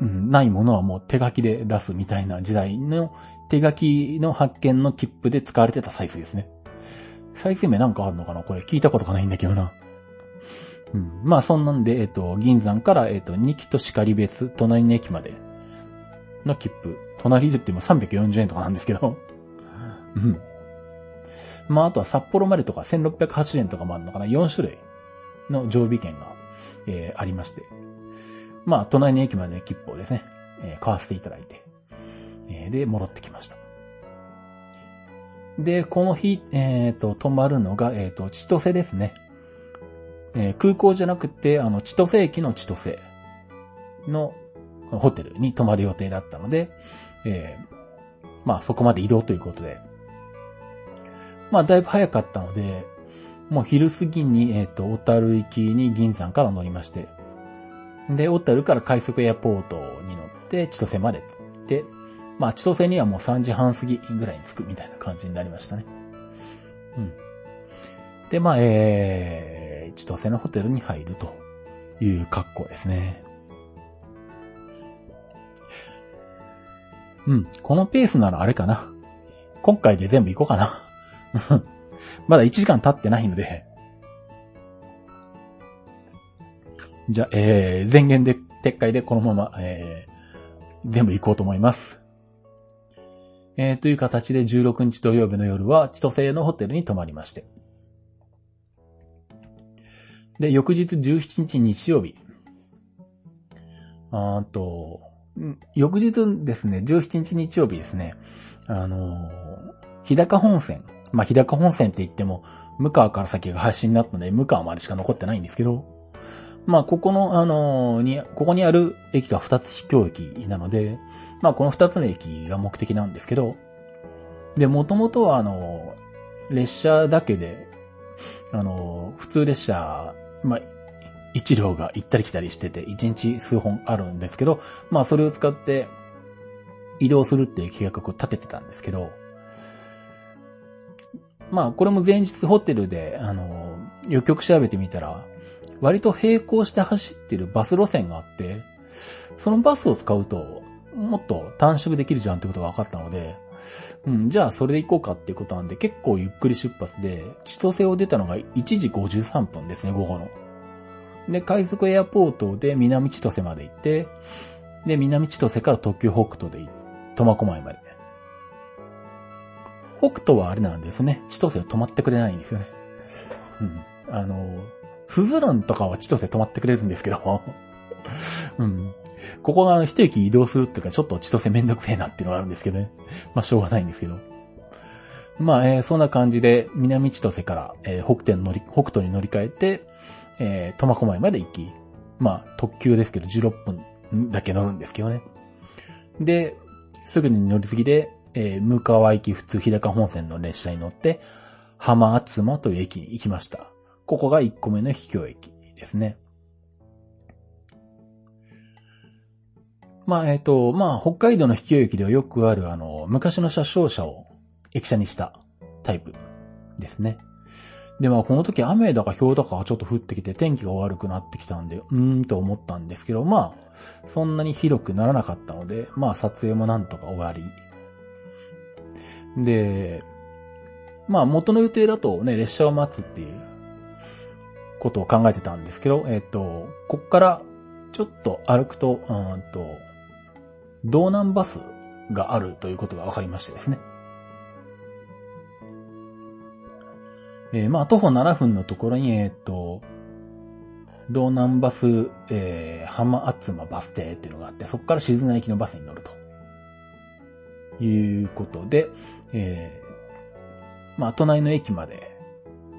うん、ないものはもう手書きで出すみたいな時代の手書きの発見の切符で使われてたサイズですね。サイズ名なんかあるのかな？これ聞いたことがないんだけどな。うん。まあそんなんで、えっ、ー、と、銀山から、えっ、ー、と、二木と叱別、隣の駅までの切符。隣でっても340円とかなんですけど。うん。まあ、あとは札幌までとか1680円とかもあるのかな ?4 種類の常備券が、えー、ありまして。まあ、隣の駅までの切符をですね、えー、買わせていただいて、えー、で、戻ってきました。で、この日、えっ、ー、と、泊まるのが、えっ、ー、と、千歳ですね。えー、空港じゃなくて、あの、千歳駅の千歳のホテルに泊まる予定だったので、えー、まあ、そこまで移動ということで、まあ、だいぶ早かったので、もう昼過ぎに、えっ、ー、と、小樽行きに銀山から乗りまして、で、小樽から快速エアポートに乗って、千歳まで行って、まあ、千歳にはもう3時半過ぎぐらいに着くみたいな感じになりましたね。うん。で、まあ、えー、千歳のホテルに入るという格好ですね。うん。このペースならあれかな。今回で全部行こうかな。まだ1時間経ってないので、じゃあ、えー、前言で、撤回でこのまま、えー、全部行こうと思います。えー、という形で16日土曜日の夜は千歳のホテルに泊まりまして。で、翌日17日日曜日。あと、翌日ですね、17日日曜日ですね、あの日高本線まあ、日高本線って言っても、向川から先が廃止になったので、向川までしか残ってないんですけど、まあ、ここの、あの、に、ここにある駅が2つ秘境駅なので、まあ、この2つの駅が目的なんですけど、で、もともとは、あの、列車だけで、あの、普通列車、まあ、一両が行ったり来たりしてて、一日数本あるんですけど、まあ、それを使って移動するっていう計画を立ててたんですけど、まあ、これも前日ホテルで、あの、よく調べてみたら、割と並行して走ってるバス路線があって、そのバスを使うと、もっと短縮できるじゃんってことが分かったので、うん、じゃあそれで行こうかっていうことなんで、結構ゆっくり出発で、千歳を出たのが1時53分ですね、午後の。で、快速エアポートで南千歳まで行って、で、南千歳から特急北斗で行って、苫小牧まで。北斗はあれなんですね。千歳は止まってくれないんですよね。うん。あの、スズランとかは千歳止まってくれるんですけど、うん。ここがあの一駅移動するっていうかちょっと千歳めんどくせえなっていうのがあるんですけどね。まあしょうがないんですけど。まあ、えー、そんな感じで南千歳から、えー、北天乗り、北斗に乗り換えて、えー、苫小牧まで行き、まあ特急ですけど16分だけ乗るんですけどね。で、すぐに乗り継ぎで、えー、向川行き普通日高本線の列車に乗って、浜厚間という駅に行きました。ここが1個目の秘境駅ですね。まあ、えっ、ー、と、まあ、北海道の秘境駅ではよくある、あの、昔の車掌車を駅舎にしたタイプですね。で、まあ、この時雨だか氷だかがちょっと降ってきて天気が悪くなってきたんで、うーんと思ったんですけど、まあ、そんなに広くならなかったので、まあ、撮影もなんとか終わりで、まあ元の予定だとね、列車を待つっていうことを考えてたんですけど、えっ、と、こっからちょっと歩くと、うんと、道南バスがあるということが分かりましてですね。えー、まあ徒歩7分のところに、えっ、と、道南バス、えー、浜厚間バス停っていうのがあって、そこから静内行きのバスに乗ると。いうことで、えー、まあ、隣の駅まで、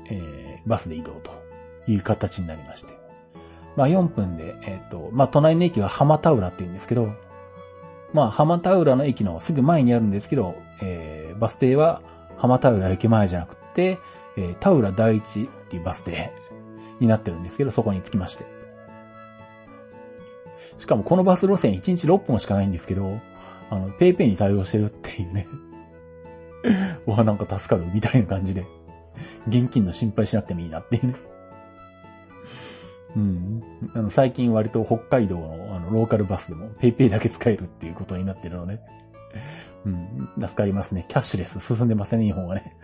えー、バスで移動という形になりまして。まあ、4分で、えっ、ー、と、まあ、隣の駅は浜田浦って言うんですけど、まあ、浜田浦の駅のすぐ前にあるんですけど、えー、バス停は浜田浦駅前じゃなくて、えー、田浦第一っていうバス停になってるんですけど、そこに着きまして。しかもこのバス路線1日6本しかないんですけど、あの、ペイペイに対応してるっていうね。わ、なんか助かるみたいな感じで。現金の心配しなくてもいいなっていうね。うん。あの、最近割と北海道のあの、ローカルバスでもペイペイだけ使えるっていうことになってるので。うん。助かりますね。キャッシュレス進んでませんね、日本はね。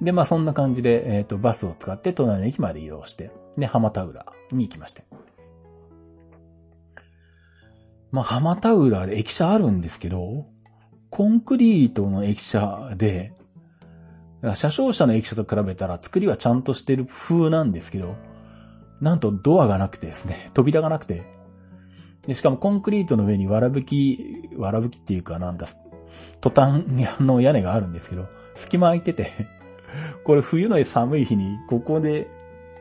で、まあそんな感じで、えっ、ー、と、バスを使って隣の駅まで移動して、で、浜田浦に行きまして。まあ、浜田浦で駅舎あるんですけど、コンクリートの駅舎で、車掌車の駅舎と比べたら作りはちゃんとしてる風なんですけど、なんとドアがなくてですね、扉がなくて、でしかもコンクリートの上にわらぶき、わらぶきっていうかなんだ、トタンの屋根があるんですけど、隙間空いてて、これ冬の寒い日に、ここで、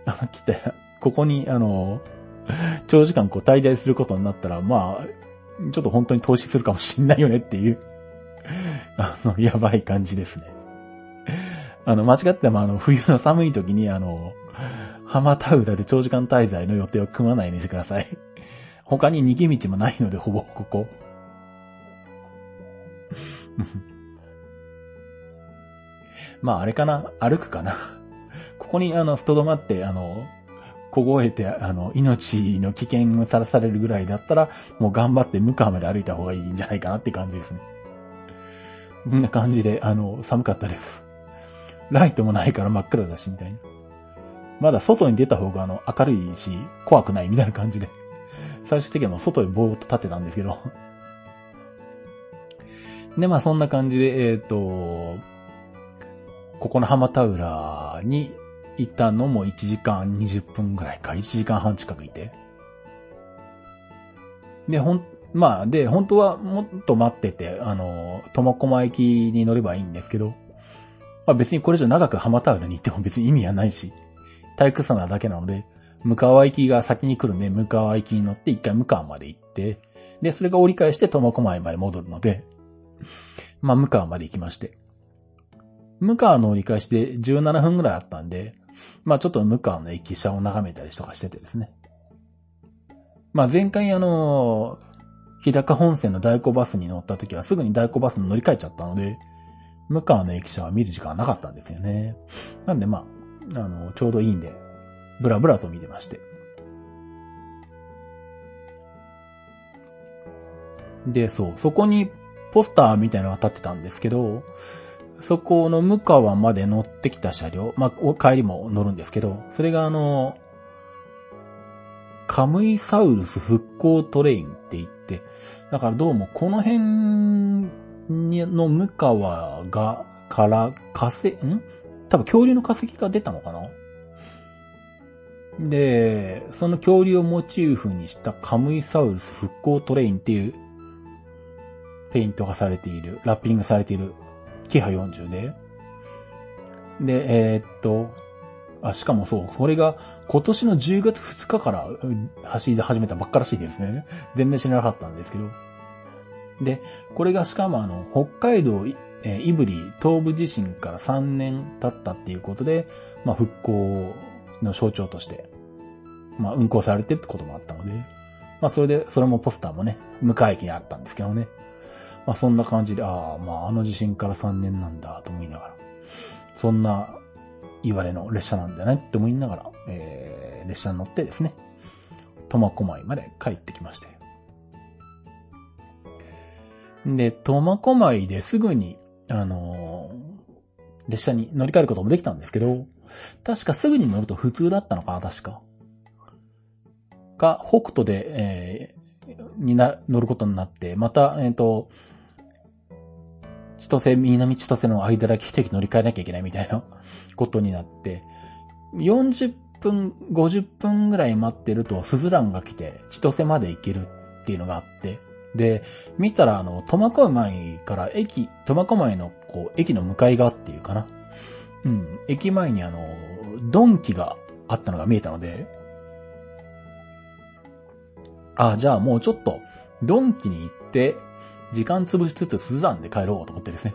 あの来て、ここに、あの、長時間こう滞在することになったら、まあ、ちょっと本当に投資するかもしんないよねっていう あの、やばい感じですね。あの、間違ってもあの、冬の寒い時にあの、浜田浦で長時間滞在の予定を組まないようにしてください。他に逃げ道もないので、ほぼ、ここ。まあ、あれかな？歩くかな？ここに、あの、ストドまって、あの、凍えて、あの、命の危険をさらされるぐらいだったら、もう頑張って向川まで歩いた方がいいんじゃないかなって感じですね。こんな感じで、あの、寒かったです。ライトもないから真っ暗だし、みたいな。まだ外に出た方が、あの、明るいし、怖くないみたいな感じで。最終的にはもう外でぼーっと立ってたんですけど。で、まあそんな感じで、えっ、ー、と、ここの浜田浦にいたのも1時間20分ぐらいか、1時間半近くいて。で、ほん、まあ、で、本当はもっと待ってて、あの、苫小牧駅に乗ればいいんですけど、まあ別にこれ以上長く浜タオルに行っても別に意味はないし、退屈さなだけなので、向川行きが先に来るんで、向川行きに乗って一回向川まで行って、で、それが折り返して苫小牧まで戻るので、まあ向川まで行きまして。向川の折り返しで17分ぐらいあったんで、まあちょっと向川の駅舎を眺めたりとかしててですね。まあ前回あの、日高本線の大子バスに乗った時はすぐに大子バスに乗り換えちゃったので、向川の駅舎は見る時間はなかったんですよね。なんでまあ、あの、ちょうどいいんで、ブラブラと見てまして。で、そう、そこにポスターみたいなのが立ってたんですけど、そこの向川まで乗ってきた車両、まあ、帰りも乗るんですけど、それがあの、カムイサウルス復興トレインって言って、だからどうもこの辺の向川が、から化石、ん？多分恐竜の化石が出たのかな？で、その恐竜をモチーフにしたカムイサウルス復興トレインっていうペイントがされている、ラッピングされているキハ40で、で、えー、っと、あ、しかもそう、それが今年の10月2日から走り始めたばっからしいですね。全然知らなかったんですけど。で、これがしかもあの、北海道、えー、胆振東部地震から3年経ったっていうことで、まあ復興の象徴として、まあ運行されてるってこともあったので、まあそれで、それもポスターもね、向かい駅にあったんですけどね。まあそんな感じで、ああ、まああの地震から3年なんだと思いながら、そんな言われの列車なんだねって思いながら、えー、列車に乗ってですね、苫小牧まで帰ってきまして。で、苫小牧ですぐに、あのー、列車に乗り換えることもできたんですけど、確かすぐに乗ると普通だったのかな、確か。が、北斗で、えー、にな、乗ることになって、また、えっ、ー、と、千歳、南千歳の間だけ一駅乗り換えなきゃいけないみたいな ことになって、40分、50分ぐらい待ってると、スズランが来て、千歳まで行けるっていうのがあって、で、見たら、あの、苫小牧から駅、苫小牧の、こう、駅の向かい側っていうかな。うん、駅前にあの、ドンキがあったのが見えたので、あ、じゃあもうちょっと、ドンキに行って、時間潰しつつスズランで帰ろうと思ってですね。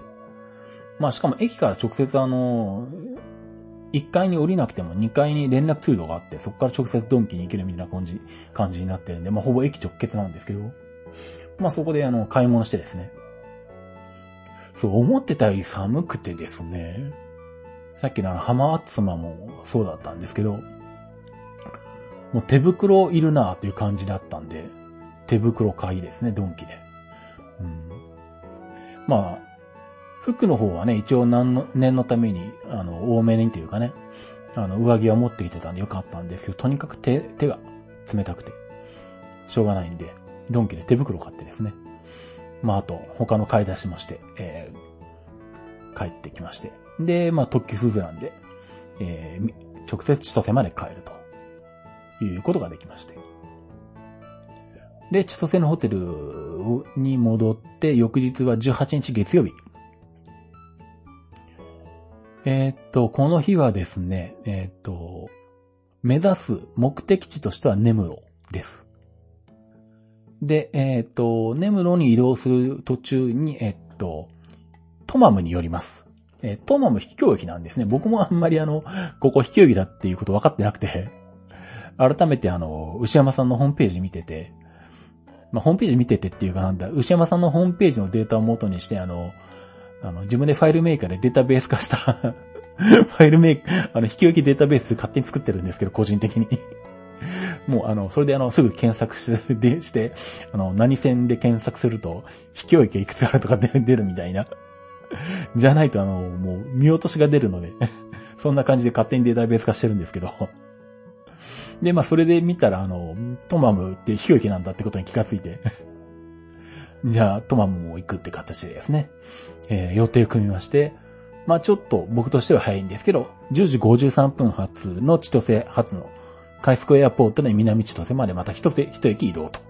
まあしかも駅から直接あの、1階に降りなくても2階に連絡通路があって、そこから直接ドンキに行けるみたいな感じ、感じになってるんで、まあほぼ駅直結なんですけど、まあそこであの、買い物してですね。そう、思ってたより寒くてですね。さっきのあの、浜厚妻もそうだったんですけど、もう手袋いるなという感じだったんで、手袋買いですね、ドンキで。うん、まあ、服の方はね、一応何の、念のために、あの、多めにというかね、あの、上着は持ってきてたんでよかったんですけど、とにかく手、手が冷たくて、しょうがないんで、ドンキで手袋買ってですね。まあ、あと、他の買い出しもして、えー、帰ってきまして。で、まあ、特急スズランで、えー、直接千歳まで帰ると、いうことができまして。で、千歳のホテルに戻って、翌日は18日月曜日。えー、っと、この日はですね、えー、っと、目指す目的地としては根室です。で、えっと、根室に移動する途中に、えっと、トマムに寄ります。えトマム秘境駅なんですね。僕もあんまりあの、ここ秘境駅だっていうこと分かってなくて、改めてあの、牛山さんのホームページ見てて、まあ、ホームページ見ててっていうかなんだ、牛山さんのホームページのデータを元にして、あの、あの、自分でファイルメーカーでデータベース化した ファイルメーカー、あの、引き置きデータベース勝手に作ってるんですけど、個人的に もう、あの、それであの、すぐ検索しでして、あの、何線で検索すると、引き置きいくつあるとか出るみたいな。じゃないとあの、もう、見落としが出るので。そんな感じで勝手にデータベース化してるんですけど。で、まあ、それで見たら、あの、トマムって秘境駅なんだってことに気がついて。じゃあ、トマムも行くって形でですね、えー、予定を組みまして、まあ、ちょっと僕としては早いんですけど、10時53分発の千歳発のカイスコエアポートの南千歳までまた一一駅移動と。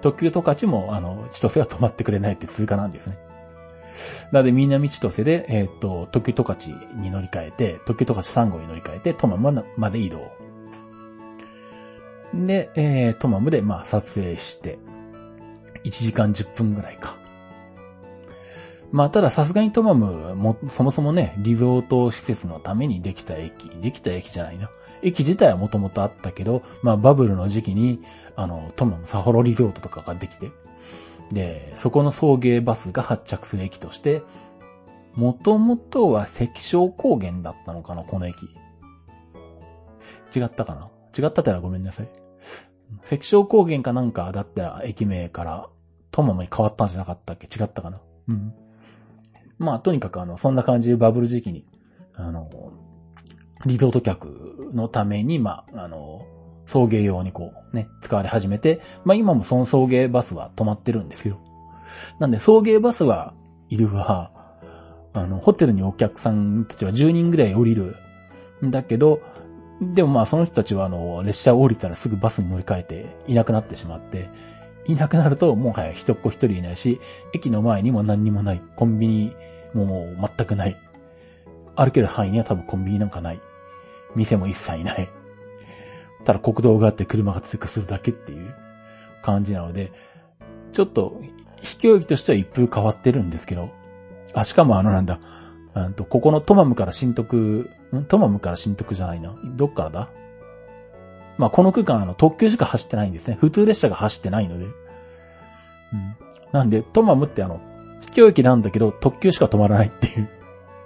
特急十勝も、あの、千歳は止まってくれないって通過なんですね。なので、南千歳で、えっ、と、特急十勝に乗り換えて、特急十勝3号に乗り換えて、トマムまで移動。で、えー、トマムで、まあ、撮影して、1時間10分ぐらいか。まあ、たださすがにトマムも、そもそもね、リゾート施設のためにできた駅、できた駅じゃないな。駅自体はもともとあったけど、まあ、バブルの時期に、あの、トマムサホロリゾートとかができて、で、そこの送迎バスが発着する駅として、もともとは石小高原だったのかな、この駅。違ったかな？違ったったらごめんなさい。石小高原かなんかだったら駅名から、トマムに変わったんじゃなかったっけ？違ったかな？うん。まあ、とにかくあの、そんな感じでバブル時期に、あの、リゾート客のために、まあ、あの、送迎用にこうね、使われ始めて、まあ今もその送迎バスは止まってるんですよ。なんで送迎バスはいるわ、あの、ホテルにお客さんたちは10人ぐらい降りる。んだけど、でもまあその人たちはあの、列車を降りたらすぐバスに乗り換えていなくなってしまって、いなくなるともはや一っ子一人いないし、駅の前にも何にもない。コンビニも全くない。歩ける範囲には多分コンビニなんかない。店も一切いない。ただ国道があって車が通過するだけっていう感じなので、ちょっと、飛行機としては一風変わってるんですけど、あ、しかもあのなんだ、うんと、ここのトマムから新徳、ん？トマムから新徳じゃないな。どっからだ？まあ、この区間あの特急しか走ってないんですね。普通列車が走ってないので。うん。なんで、トマムってあの、飛行機なんだけど、特急しか止まらないっていう。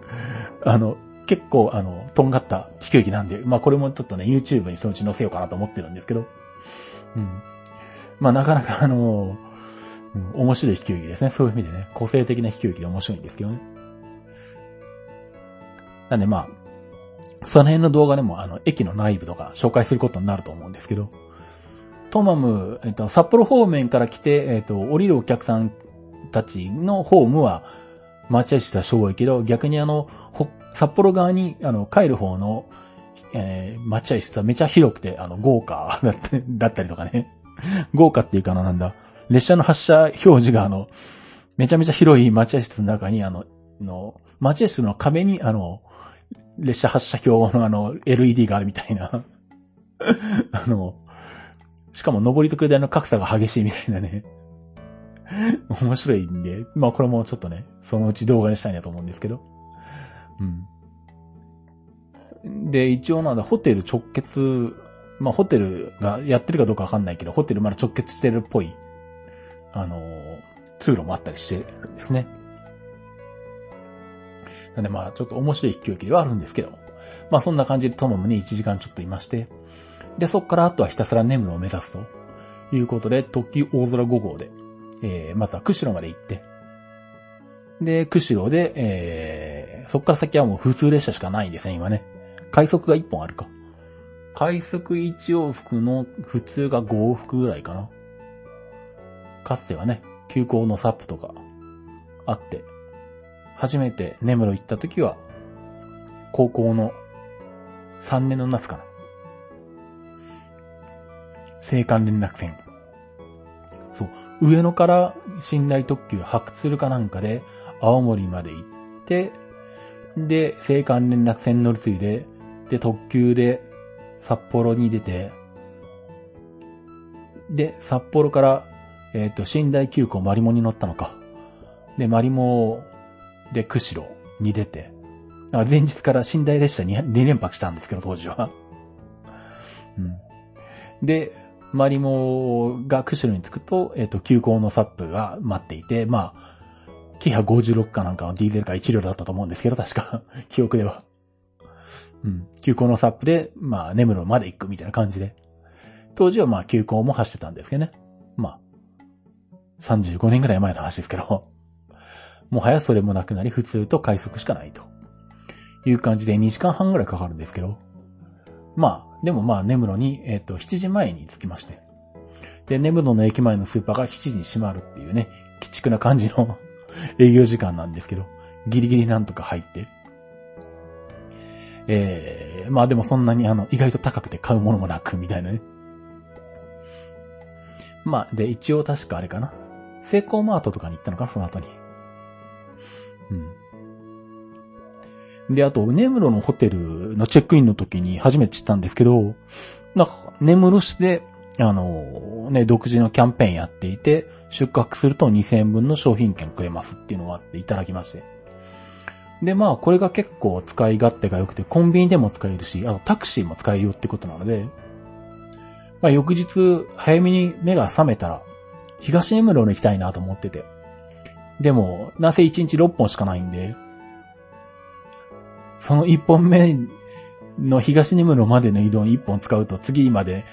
あの、結構、あの、とんがった飛行機なんで、まあこれもちょっとね、YouTube にそのうち載せようかなと思ってるんですけど。うん。まあなかなかあの、うん、面白い飛行機ですね。そういう意味でね、個性的な飛行機で面白いんですけどね。なんでまあ、その辺の動画でもあの、駅の内部とか紹介することになると思うんですけど、トマム、えっと、札幌方面から来て、えっと、降りるお客さんたちのホームは、待ち合室はしょぼいけど、逆にあの、札幌側に、あの、帰る方の、えー、待合室はめちゃ広くて、あの、豪華だった だったりとかね。豪華っていうかな、なんだ。列車の発車表示があの、めちゃめちゃ広い待合室の中に、あの、の、待合室の壁に、あの、列車発車表のあの、LED があるみたいな。あの、しかも上りと下りの格差が激しいみたいなね。面白いんで、まあこれもちょっとね、そのうち動画にしたいなと思うんですけど。うん。で、一応なんだ、ホテル直結、まあ、ホテルがやってるかどうかわかんないけど、ホテルまだ直結してるっぽい、あのー、通路もあったりしてるんですね。なんでまあ、ちょっと面白い飛行機ではあるんですけど、まあそんな感じでトモムに1時間ちょっといまして、で、そっからあとはひたすらネムロを目指すということで、特急大空5号で、えー、まずは釧路まで行って、で、釧路で、えー、そっから先はもう普通列車しかないですね、今ね。快速が1本あるか。快速1往復の普通が5往復ぐらいかな。かつてはね、急行のサップとかあって、初めて根室行った時は、高校の3年の夏かな。青函連絡船。そう。上野から寝台特急発掘するかなんかで、青森まで行って、で、青函連絡船乗り継いで、で、特急で札幌に出て、で、札幌から、えっ、ー、と、寝台急行マリモに乗ったのか。で、マリモで釧路に出て、前日から寝台列車に2連泊したんですけど、当時は。うん。で、マリモが釧路に着くと、えっ、ー、と、急行のサップが待っていて、まあ、キハ56かなんかのディーゼルか1両だったと思うんですけど、確か。記憶では。うん。急行のサップで、まあ、根室まで行くみたいな感じで。当時はまあ、急行も走ってたんですけどね。まあ、35年ぐらい前の話ですけど。もはやそれもなくなり、普通と快速しかないと。いう感じで2時間半ぐらいかかるんですけど。まあ、でもまあ、根室に、えっ、ー、と、7時前に着きまして。で、根室の駅前のスーパーが7時に閉まるっていうね、鬼畜な感じの営業時間なんですけど、ギリギリなんとか入って。えー、まあでもそんなにあの、意外と高くて買うものもなく、みたいなね。まあ、で、一応確かあれかな。セイコーマートとかに行ったのかな、その後に。うん。で、あと、根室のホテルのチェックインの時に初めて知ったんですけど、なんか、根室市で、あの、ね、独自のキャンペーンやっていて、出荷すると2000円分の商品券くれますっていうのがあっていただきまして。で、まあ、これが結構使い勝手が良くて、コンビニでも使えるし、あとタクシーも使えるよってことなので、まあ、翌日、早めに目が覚めたら、東根室に行きたいなと思ってて。でも、なぜ1日6本しかないんで、その1本目の東根室までの移動に1本使うと次まで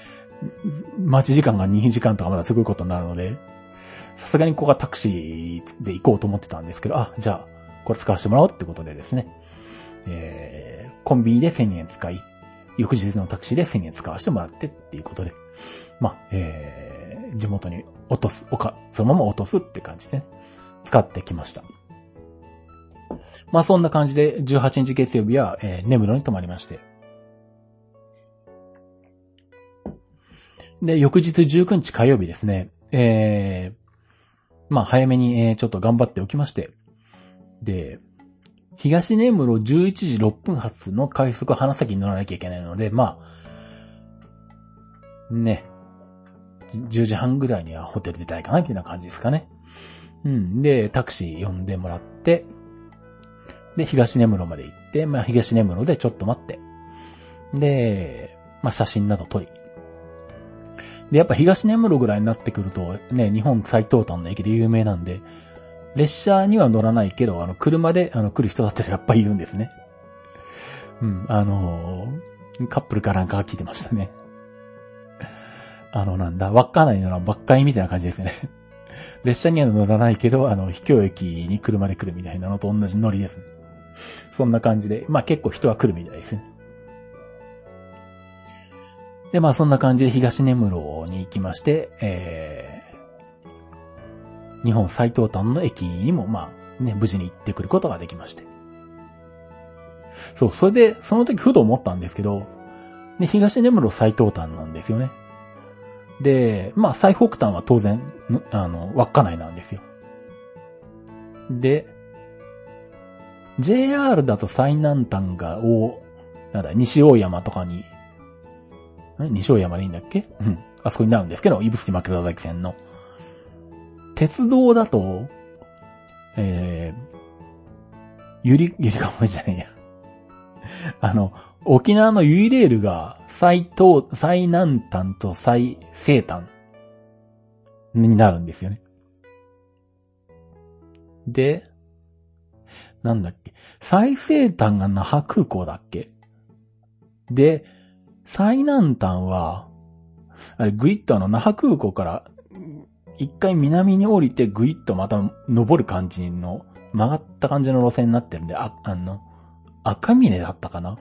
待ち時間が2時間とかまだすぐことになるので、さすがにここはタクシーで行こうと思ってたんですけど、あ、じゃあ、これ使わせてもらおうってことでですね、えー、コンビニで1000円使い、翌日のタクシーで1000円使わせてもらってっていうことで、まあ、えー、地元に落とす、おか、そのまま落とすって感じで、ね、使ってきました。まあそんな感じで18日月曜日は、えー、根室に泊まりまして。で、翌日19日火曜日ですね。えー、まあ早めに、えー、ちょっと頑張っておきまして。で、東根室11時6分発の快速花咲に乗らなきゃいけないので、まあ、ね、10時半ぐらいにはホテル出たいかな、みたいな感じですかね。うん。で、タクシー呼んでもらって、で、東根室まで行って、まあ、東根室でちょっと待って、で、まあ、写真など撮り。で、やっぱ東根室ぐらいになってくると、ね、日本最東端の駅で有名なんで、列車には乗らないけど、あの、車で、あの、来る人だったらやっぱいるんですね。うん、あのー、カップルかなんかが聞いてましたね。あの、なんだ、稚内ならばっかりみたいな感じですね。列車には乗らないけど、あの、秘境駅に車で来るみたいなのと同じノリですね。そんな感じで、まあ結構人は来るみたいですね。で、まあそんな感じで東根室に行きまして、えー、日本最東端の駅にも、まあね、無事に行ってくることができまして。そう、それで、その時ふと思ったんですけど、で、東根室最東端なんですよね。で、まあ最北端は当然、あの、稚内なんですよ。で、JR だと最南端が、お、なんだ、西大山とかに、西大山でいいんだっけ？うん。あそこになるんですけど、指宿枕崎線の。鉄道だと、えー、ゆり、ゆりかもじゃねえや。あの、沖縄のユイレールが最東、最南端と最西端になるんですよね。で、なんだっけ？最西端が那覇空港だっけ？で、最南端は、あれ、グイッとあの、那覇空港から、一回南に降りてグイッとまた登る感じの、曲がった感じの路線になってるんで、あ、あの、赤峰だったかな？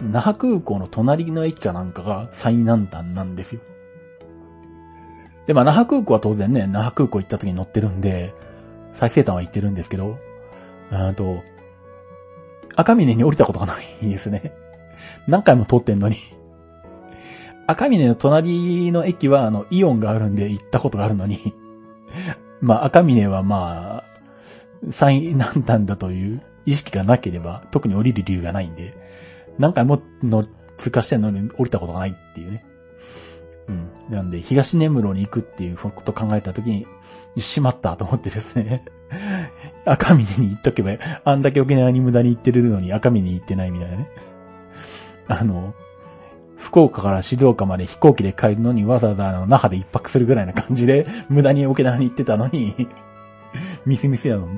那覇空港の隣の駅かなんかが最南端なんですよ。で、まあ、那覇空港は当然ね、那覇空港行った時に乗ってるんで、最西端は行ってるんですけど、あと、赤峰に降りたことがないですね。何回も通ってんのに。赤峰の隣の駅は、あの、イオンがあるんで行ったことがあるのに、まあ、赤峰はまあ、最南端だという意識がなければ、特に降りる理由がないんで、何回もの通過してんのに降りたことがないっていうね。うん。なんで、東根室に行くっていうこと考えたときに、しまったと思ってですね。赤峰に行っとけば、あんだけ沖縄に無駄に行ってるのに赤峰に行ってないみたいなね。あの、福岡から静岡まで飛行機で帰るのにわざわざあの、那覇で一泊するぐらいな感じで、無駄に沖縄に行ってたのに ミスミスやの、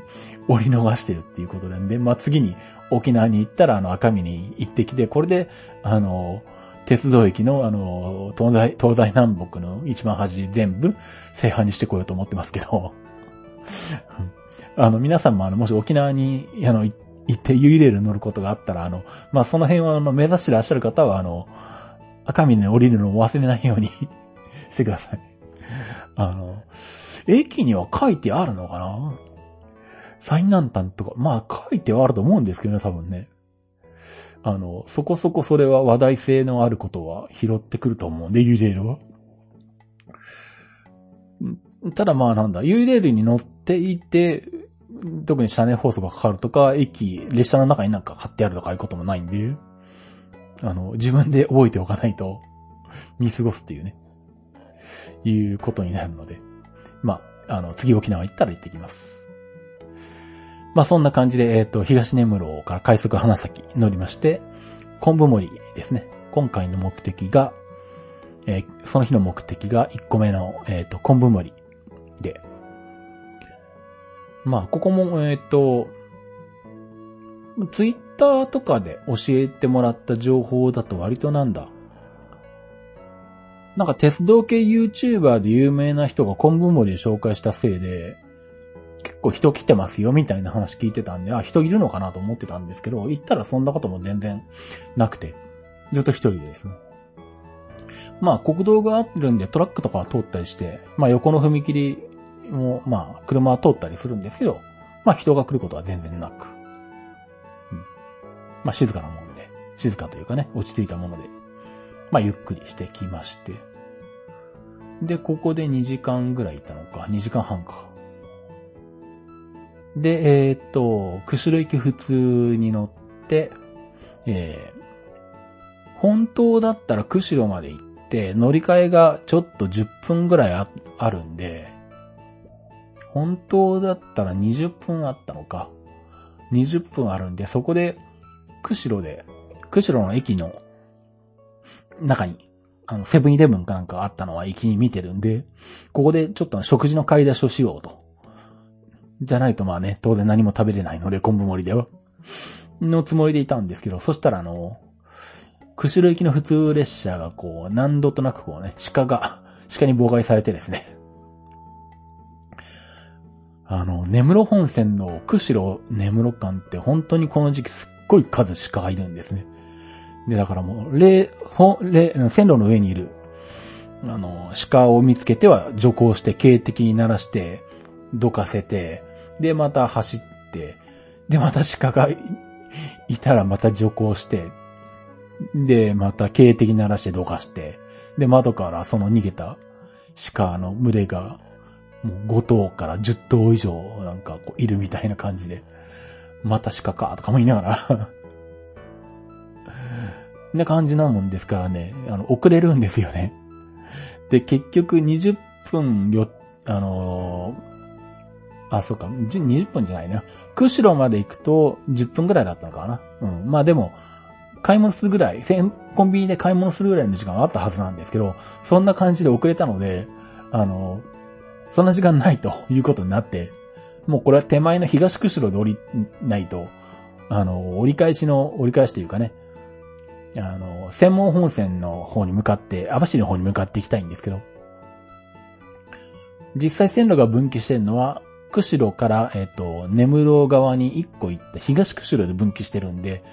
降り逃してるっていうことなんで、まあ、次に沖縄に行ったらあの赤身に行ってきて、これで、あの、鉄道駅のあの、東西、東西南北の一番端全部制覇にしてこようと思ってますけど、あの、皆さんもあの、もし沖縄に、あの、行っ行ってユイレール乗ることがあったら、あの、まあ、その辺はあの、目指してらっしゃる方はあの、赤身に降りるのを忘れないように してください。あの、駅には書いてあるのかな？最南端とか、まあ書いてはあると思うんですけどね、多分ね。あの、そこそこそれは話題性のあることは拾ってくると思うんで、ユイレールは。ただまあなんだ、ユイレールに乗っていて、特に車内放送がかかるとか、駅、列車の中になんか貼ってあるとかいうこともないんで、あの、自分で覚えておかないと見過ごすっていうね、いうことになるので、まあ、あの、次沖縄行ったら行ってきます。まあ、そんな感じで、えっ、ー、と、東根室から快速花咲乗りまして、昆布森ですね。今回の目的が、えー、その日の目的が1個目の、えっ、ー、と、昆布森、まあ、ここも、えっ、と、ツイッターとかで教えてもらった情報だと割となんだ。なんか鉄道系 YouTuber で有名な人が昆布森で紹介したせいで、結構人来てますよみたいな話聞いてたんで、あ、人いるのかなと思ってたんですけど、行ったらそんなことも全然なくて、ずっと一人でですね。まあ国道があるんでトラックとか通ったりして、まあ横の踏切もう、まあ車は通ったりするんですけど、まあ人が来ることは全然なく。うん。まあ静かなもんで、静かというかね、落ち着いたもので、まあゆっくりしてきまして。で、ここで2時間ぐらいいたのか、2時間半か。で、えー、っと、釧路行き普通に乗って、えー、本当だったら釧路まで行って、乗り換えがちょっと10分ぐらいあるんで、本当だったら20分あったのか。20分あるんで、そこで、釧路で、釧路の駅の中に、あの、セブンイレブンかなんかあったのは駅に見てるんで、ここでちょっと食事の買い出しをしようと。じゃないとまあね、当然何も食べれないので、昆布盛りでは。のつもりでいたんですけど、そしたらあの、釧路行きの普通列車がこう、何度となくこうね、鹿が、鹿に妨害されてですね。あの、根室本線の釧路根室間って本当にこの時期すっごい数鹿がいるんですね。で、だからもう、れ、ほ、れ、線路の上にいる、あの、鹿を見つけては徐行して警笛に鳴らして、どかせて、で、また走って、で、また鹿がいたらまた徐行して、で、また警笛鳴らしてどかして、で、窓からその逃げた鹿の群れが、もう5頭から10頭以上なんかこういるみたいな感じで、また鹿かとかも言いながら な感じなもんですからね、あの、遅れるんですよね。で、結局20分よ、あのー、あ、そうか、20分じゃないな。釧路まで行くと10分ぐらいだったのかな。うん。まあでも、買い物するぐらい、コンビニで買い物するぐらいの時間はあったはずなんですけど、そんな感じで遅れたので、あの、そんな時間ないということになって、もうこれは手前の東釧路で降りないと、あの、折り返しの、折り返しというかね、あの、専門本線の方に向かって、網走の方に向かっていきたいんですけど、実際線路が分岐してるのは、釧路から、えっ、と、根室側に一個行った東釧路で分岐してるんで、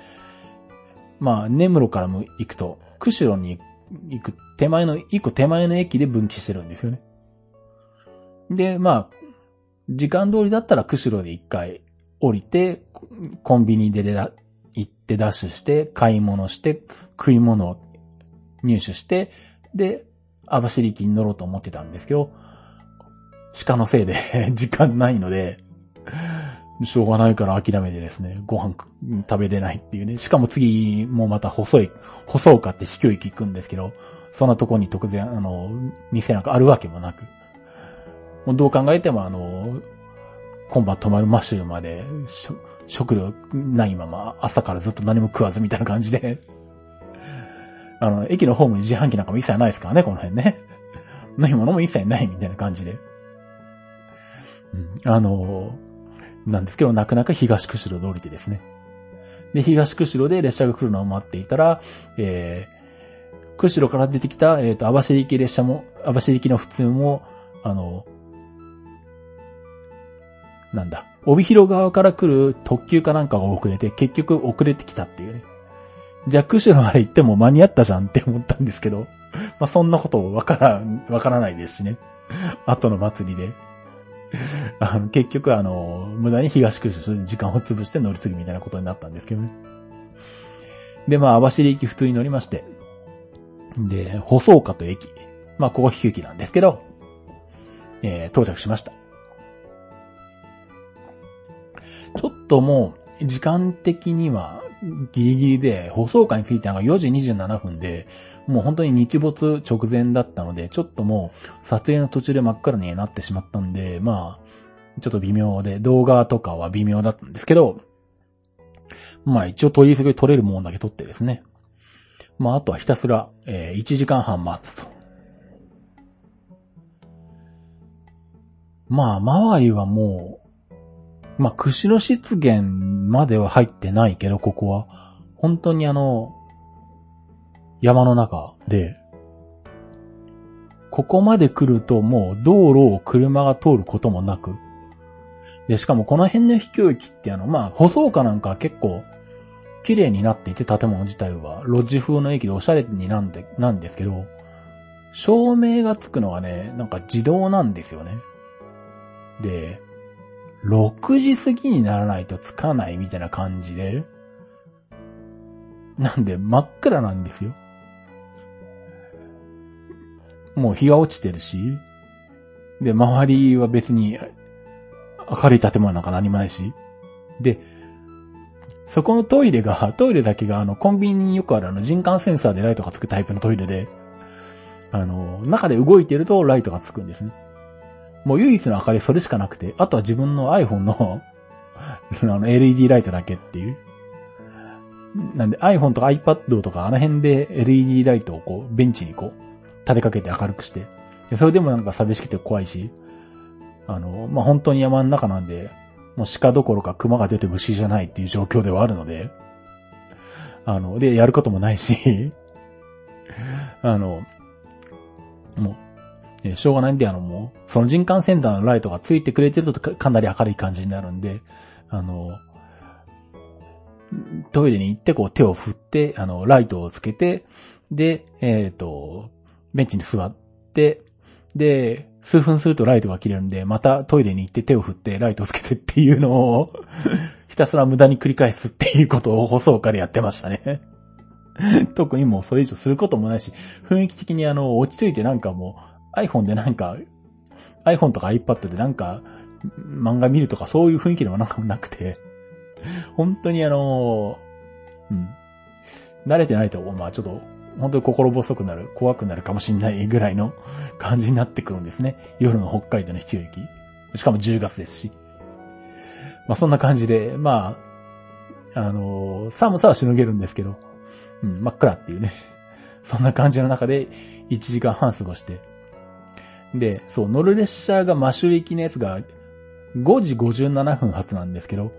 まあ、根室からも行くと、釧路に行く手前の、一個手前の駅で分岐してるんですよね。で、まあ、時間通りだったら釧路で一回降りて、コンビニで出だ行ってダッシュして、買い物して、食い物を入手して、で、網走駅に乗ろうと思ってたんですけど、鹿のせいで 時間ないので、しょうがないから諦めてですね、ご飯食べれないっていうね。しかも次もまた細い、細うかって飛距離聞くんですけど、そんなとこに特然、あの、店なんかあるわけもなく。もうどう考えてもあの、今晩泊まるマッシュルまで、食料ないまま朝からずっと何も食わずみたいな感じで あの、駅のホームに自販機なんかも一切ないですからね、この辺ね。飲み物も一切ないみたいな感じで。うん、あの、なんですけど、泣く泣く東釧路で降りてですね。で、東釧路で列車が来るのを待っていたら、えー、釧路から出てきた、えっ、ー、と、網走行き列車も、網走行きの普通も、あの、なんだ、帯広側から来る特急かなんかが遅れて、結局遅れてきたっていうね。じゃあ、釧路まで行っても間に合ったじゃんって思ったんですけど、まあ、そんなことわからん、わからないですしね。後の祭りで。あの結局、あの、無駄に東九州時間を潰して乗り継ぎみたいなことになったんですけどね。で、まあ、網走駅普通に乗りまして。で、細岡と駅。まあ、ここ引き駅なんですけど、えー、到着しました。ちょっともう、時間的にはギリギリで、放送回については4時27分で、もう本当に日没直前だったので、ちょっともう撮影の途中で真っ暗になってしまったんで、まあ、ちょっと微妙で、動画とかは微妙だったんですけど、まあ一応取り急ぎ撮れるもんだけ撮ってですね。まああとはひたすら、えー、1時間半待つと。まあ周りはもう、まあ釧路湿原までは入ってないけど、ここは。本当にあの、山の中で、ここまで来るともう道路を車が通ることもなく、で、しかもこの辺の秘境駅ってあの、まあ、舗装化なんか結構、綺麗になっていて建物自体は、ロッジ風の駅でおしゃれになんで、なんですけど、照明がつくのがね、なんか自動なんですよね。で、6時過ぎにならないとつかないみたいな感じで、なんで真っ暗なんですよ。もう日が落ちてるし、で、周りは別に明るい建物なんか何もないし、で、そこのトイレが、トイレだけがあの、コンビニによくあるあの、人感センサーでライトがつくタイプのトイレで、あの、中で動いてるとライトがつくんですね。もう唯一の明かりそれしかなくて、あとは自分の iPhone の あの、LED ライトだけっていう。なんで iPhone とか iPad とかあの辺で LED ライトをこう、ベンチにこう、立てかけて明るくして。それでもなんか寂しくて怖いし、あの、まあ、本当に山の中なんで、もう鹿どころか熊が出て虫じゃないっていう状況ではあるので、あの、で、やることもないし あの、もうう、しょうがないんで、あの、もう、その人感センターのライトがついてくれてるとかなり明るい感じになるんで、あの、トイレに行ってこう手を振って、あの、ライトをつけて、で、えっ、ー、と、ベンチに座って、で、数分するとライトが切れるんで、またトイレに行って手を振ってライトをつけてっていうのを ひたすら無駄に繰り返すっていうことを放送下でやってましたね。特にもうそれ以上することもないし、雰囲気的にあの、落ち着いてなんかもう iPhone でなんか、iPhone とか iPad でなんか漫画見るとかそういう雰囲気でもなんかなくて、本当にあの、うん。慣れてないと、まあちょっと本当に心細くなる、怖くなるかもしんないぐらいの感じになってくるんですね。夜の北海道の秘境駅。しかも10月ですし。まあそんな感じで、まあ、あのー、寒さはしのげるんですけど、うん、真っ暗っていうね。そんな感じの中で1時間半過ごして。で、そう、乗る列車がマシュ駅のやつが5時57分発なんですけど、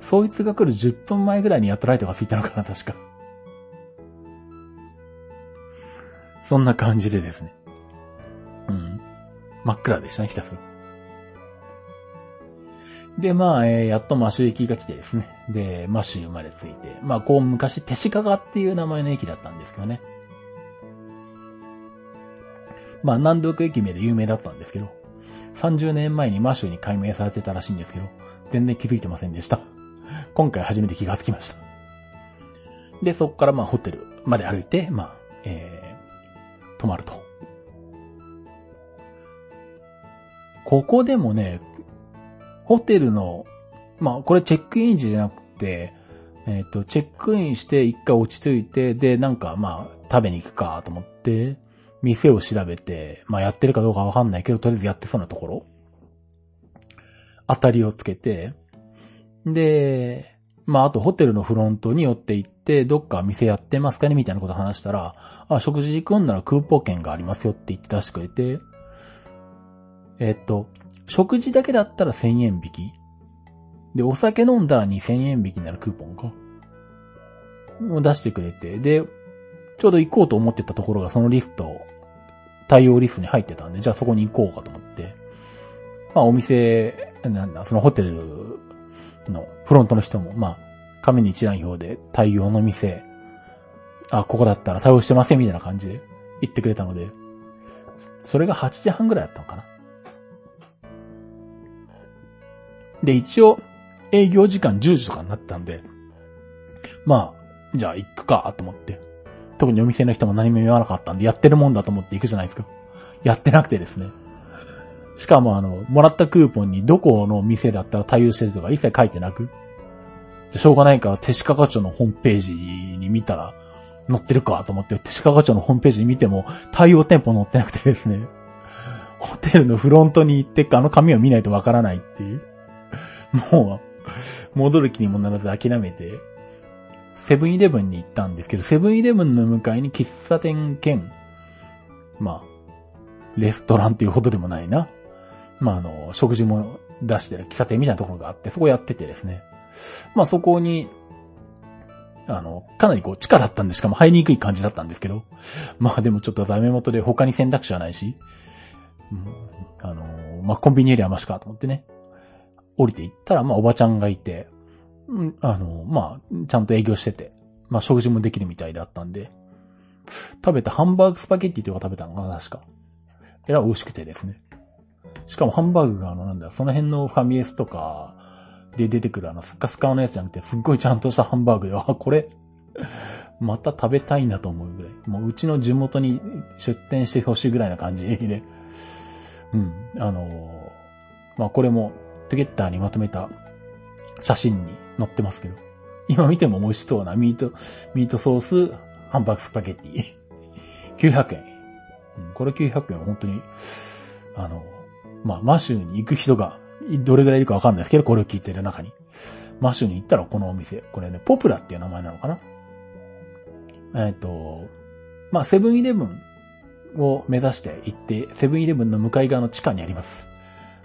そいつが来る10分前ぐらいにやっとライトがついたのかな、確か。そんな感じでですね。うん。真っ暗でしたね、ひたすら。で、まあ、えー、やっとマシュ駅が来てですね。で、マシュ生まで着いて。まあ、こう昔、手鹿川っていう名前の駅だったんですけどね。まあ、南独駅名で有名だったんですけど、30年前にマシュに改名されてたらしいんですけど、全然気づいてませんでした。今回初めて気がつきました。で、そこからまあ、ホテルまで歩いて、まあ、えー、泊まると。ここでもね、ホテルの、まあ、これチェックイン時じゃなくて、えっ、ー、と、チェックインして一回落ち着いて、で、なんかまあ、食べに行くかと思って、店を調べて、まあやってるかどうかわかんないけど、とりあえずやってそうなところ、当たりをつけて、で、まああとホテルのフロントに寄って行って、どっか店やってますかね？みたいなこと話したら、あ、食事行くんならクーポン券がありますよって言って出してくれて、えっと、食事だけだったら1000円引き。で、お酒飲んだら2000円引きになるクーポンか。を出してくれて、で、ちょうど行こうと思ってたところがそのリスト、対応リストに入ってたんで、じゃあそこに行こうかと思って。まあお店、なんだ、そのホテルのフロントの人も、まあ、紙に一覧表で対応の店、あ、ここだったら対応してませんみたいな感じで言ってくれたので、それが8時半ぐらいだったのかな。で、一応、営業時間10時とかになったんで、まあ、じゃあ行くかと思って。特にお店の人も何も言わなかったんで、やってるもんだと思って行くじゃないですか。やってなくてですね。しかもあの、もらったクーポンにどこの店だったら対応してるとか一切書いてなく、しょうがないから、手鹿課長のホームページに見たら、載ってるかと思って、手鹿課長のホームページに見ても、対応店舗載ってなくてですね。ホテルのフロントに行ってかあの紙を見ないとわからないっていう。もう、戻る気にもならず諦めて、セブンイレブンに行ったんですけど、セブンイレブンの向かいに喫茶店兼、まあ、レストランっていうほどでもないな。まあ、あの、食事も出してる喫茶店みたいなところがあって、そこやっててですね。まあ、そこに、あの、かなりこう、地下だったんで、しかも入りにくい感じだったんですけど、まあでもちょっとダメ元で他に選択肢はないし、うん、あの、まあコンビニエリアマシかと思ってね、降りていったら、まあおばちゃんがいて、うん、あの、まあ、ちゃんと営業してて、まあ食事もできるみたいだったんで、食べたハンバーグスパゲッティというのが食べたのかな、確か。えら美味しくてですね。しかもハンバーグがあの、なんだ、その辺のファミレスとかで出てくるあのスカスカのやつじゃなくて、すっごいちゃんとしたハンバーグで、あ、これ、また食べたいなと思うぐらい。もううちの地元に出店してほしいぐらいな感じで。うん。あのー、まあ、これも、トゥゲッターにまとめた写真に載ってますけど。今見ても美味しそうなミート、ミートソース、ハンバーグスパゲッティ。900円。うん、これ900円は本当に、あの、まあ、マシューに行く人が、どれぐらいいるかわかんないですけど、これを聞いてる中に。マシューに行ったらこのお店。これね、ポプラっていう名前なのかなえっ、ー、と、まあ、セブンイレブンを目指して行って、セブンイレブンの向かい側の地下にあります。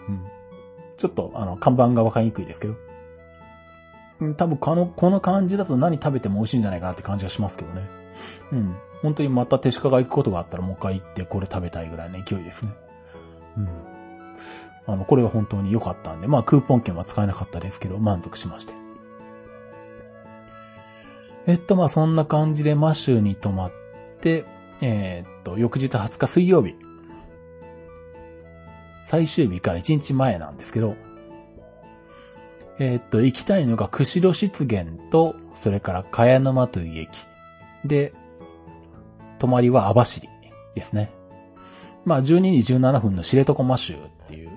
うん。ちょっと、あの、看板がわかりにくいですけど。多分この、この感じだと何食べても美味しいんじゃないかなって感じがしますけどね。うん。本当にまた手鹿が行くことがあったらもう一回行ってこれ食べたいぐらいの勢いですね。うん。あの、これは本当に良かったんで、まあクーポン券は使えなかったですけど、満足しまして。えっと、まあそんな感じでマシューに泊まって、えー、っと、翌日20日水曜日。最終日から1日前なんですけど、えー、っと、行きたいのが釧路湿原と、それから茅沼という駅。で、泊まりは網走ですね。まあ、12時17分の知床マシューっていう、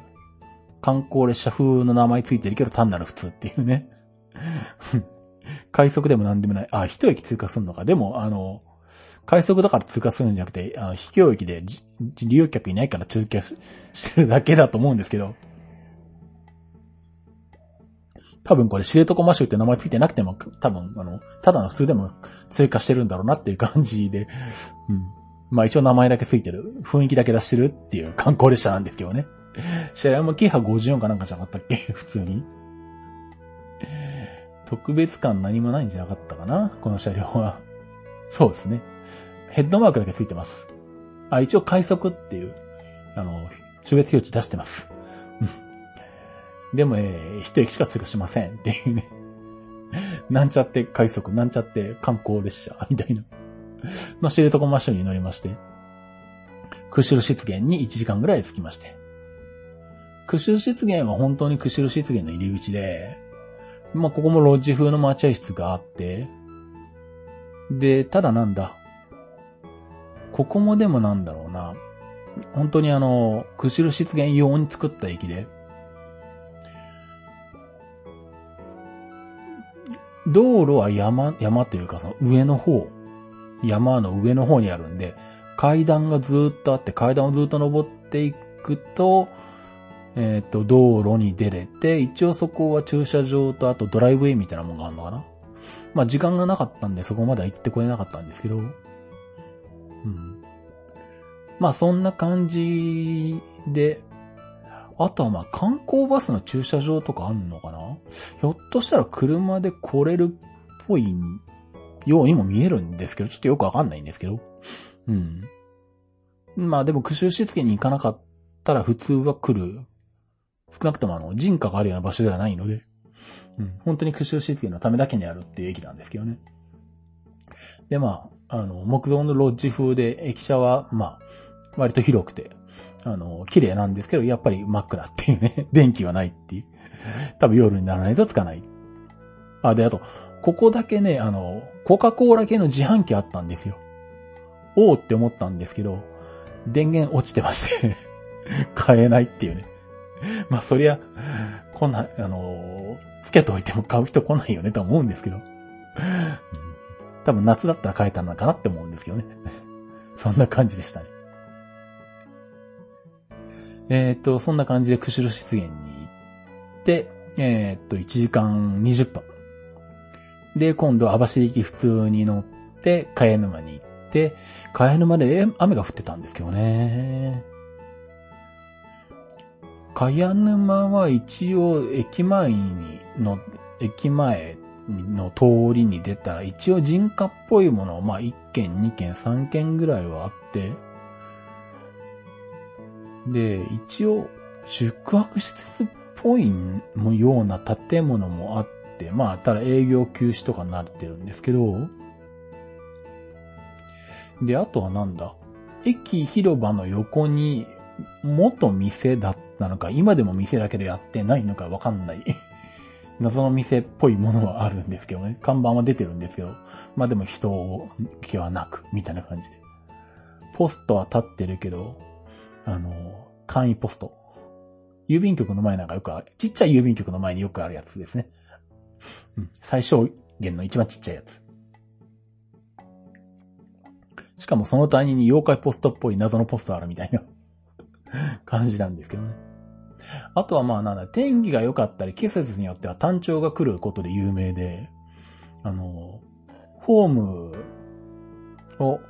観光列車風の名前ついてるけど単なる普通っていうね。快速でも何でもない。あ、一駅通過するのか。でも、あの、快速だから通過するんじゃなくて、あの、秘境駅で利用客いないから通過 してるだけだと思うんですけど。多分これ知床マシューって名前ついてなくても、多分、あの、ただの普通でも追加してるんだろうなっていう感じで、うん。まあ一応名前だけついてる、雰囲気だけ出してるっていう観光列車なんですけどね。車両もキハ54かなんかじゃなかったっけ？普通に。特別感何もないんじゃなかったかな？この車両は。そうですね。ヘッドマークだけついてます。あ、一応快速っていう、あの、種別表示出してます。でも、えー、一駅しか通過しませんっていうね。なんちゃって快速、なんちゃって観光列車、みたいな。の知床マッシュに乗りまして、釧路湿原に1時間ぐらい着きまして。釧路湿原は本当に釧路湿原の入り口で、まあ、ここもロッジ風の待合室があって、で、ただなんだ。ここもでもなんだろうな。本当にあの、釧路湿原用に作った駅で、道路は山、山というかその上の方、山の上の方にあるんで、階段がずっとあって、階段をずっと登っていくと、えっ、ー、と、道路に出れて、一応そこは駐車場とあとドライブウェイみたいなもんがあるのかなまあ時間がなかったんでそこまでは行ってこれなかったんですけど、うん。まあそんな感じで、あとはまあ観光バスの駐車場とかあんのかな？ひょっとしたら車で来れるっぽいようにも見えるんですけど、ちょっとよくわかんないんですけど。うん。まあでも、釧路湿原に行かなかったら普通は来る。少なくともあの、人家があるような場所ではないので。うん。本当に釧路湿原のためだけにあるっていう駅なんですけどね。で、まあ、あの、木造のロッジ風で、駅舎は、まあ、割と広くて、あの、綺麗なんですけど、やっぱり真っ暗っていうね。電気はないっていう。多分夜にならないとつかない。あ、で、あと、ここだけね、あの、コカ・コーラ系の自販機あったんですよ。おーって思ったんですけど、電源落ちてまして 買えないっていうね。まあそりゃ、こんな、あの、つけといても買う人来ないよねと思うんですけど。多分夏だったら買えたのかなって思うんですけどね。そんな感じでしたね。えー、っと、そんな感じで釧路湿原に行って、えー、っと、1時間20分。で、今度、網走行き普通に乗って、茅沼に行って、茅沼で雨が降ってたんですけどね。茅沼は一応駅前にの、駅前の通りに出たら一応人家っぽいものまあ1軒、2軒、3軒ぐらいはあって、で、一応宿泊施設っぽいような建物もあって、まあ、ただ営業休止とかになってるんですけど、で、あとはなんだ駅広場の横に元店だったのか、今でも店だけどやってないのかわかんない 謎の店っぽいものはあるんですけどね。看板は出てるんですけど。まあでも人気はなく、みたいな感じで。ポストは立ってるけど、あの、簡易ポスト。郵便局の前なんかよくある、ちっちゃい郵便局の前によくあるやつですね。うん。最小限の一番ちっちゃいやつ。しかもその他人に妖怪ポストっぽい謎のポストあるみたいな 感じなんですけどね。あとはまあなんだ、天気が良かったり季節によっては単調が来ることで有名で、あの、ホームを、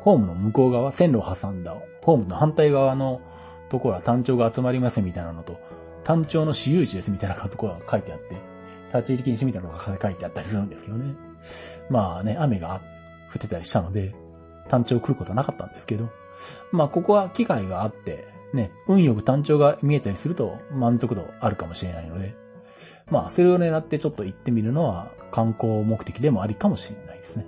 ホームの向こう側、線路を挟んだ、ホームの反対側のところは単調が集まりませんみたいなのと、単調の私有地ですみたいなところが書いてあって、立ち入り禁止みたいなのが書いてあったりするんですけどね。まあね、雨が降ってたりしたので、単調来ることはなかったんですけど、まあここは機会があって、ね、運よく単調が見えたりすると満足度あるかもしれないので、まあそれを狙ってちょっと行ってみるのは観光目的でもありかもしれないですね。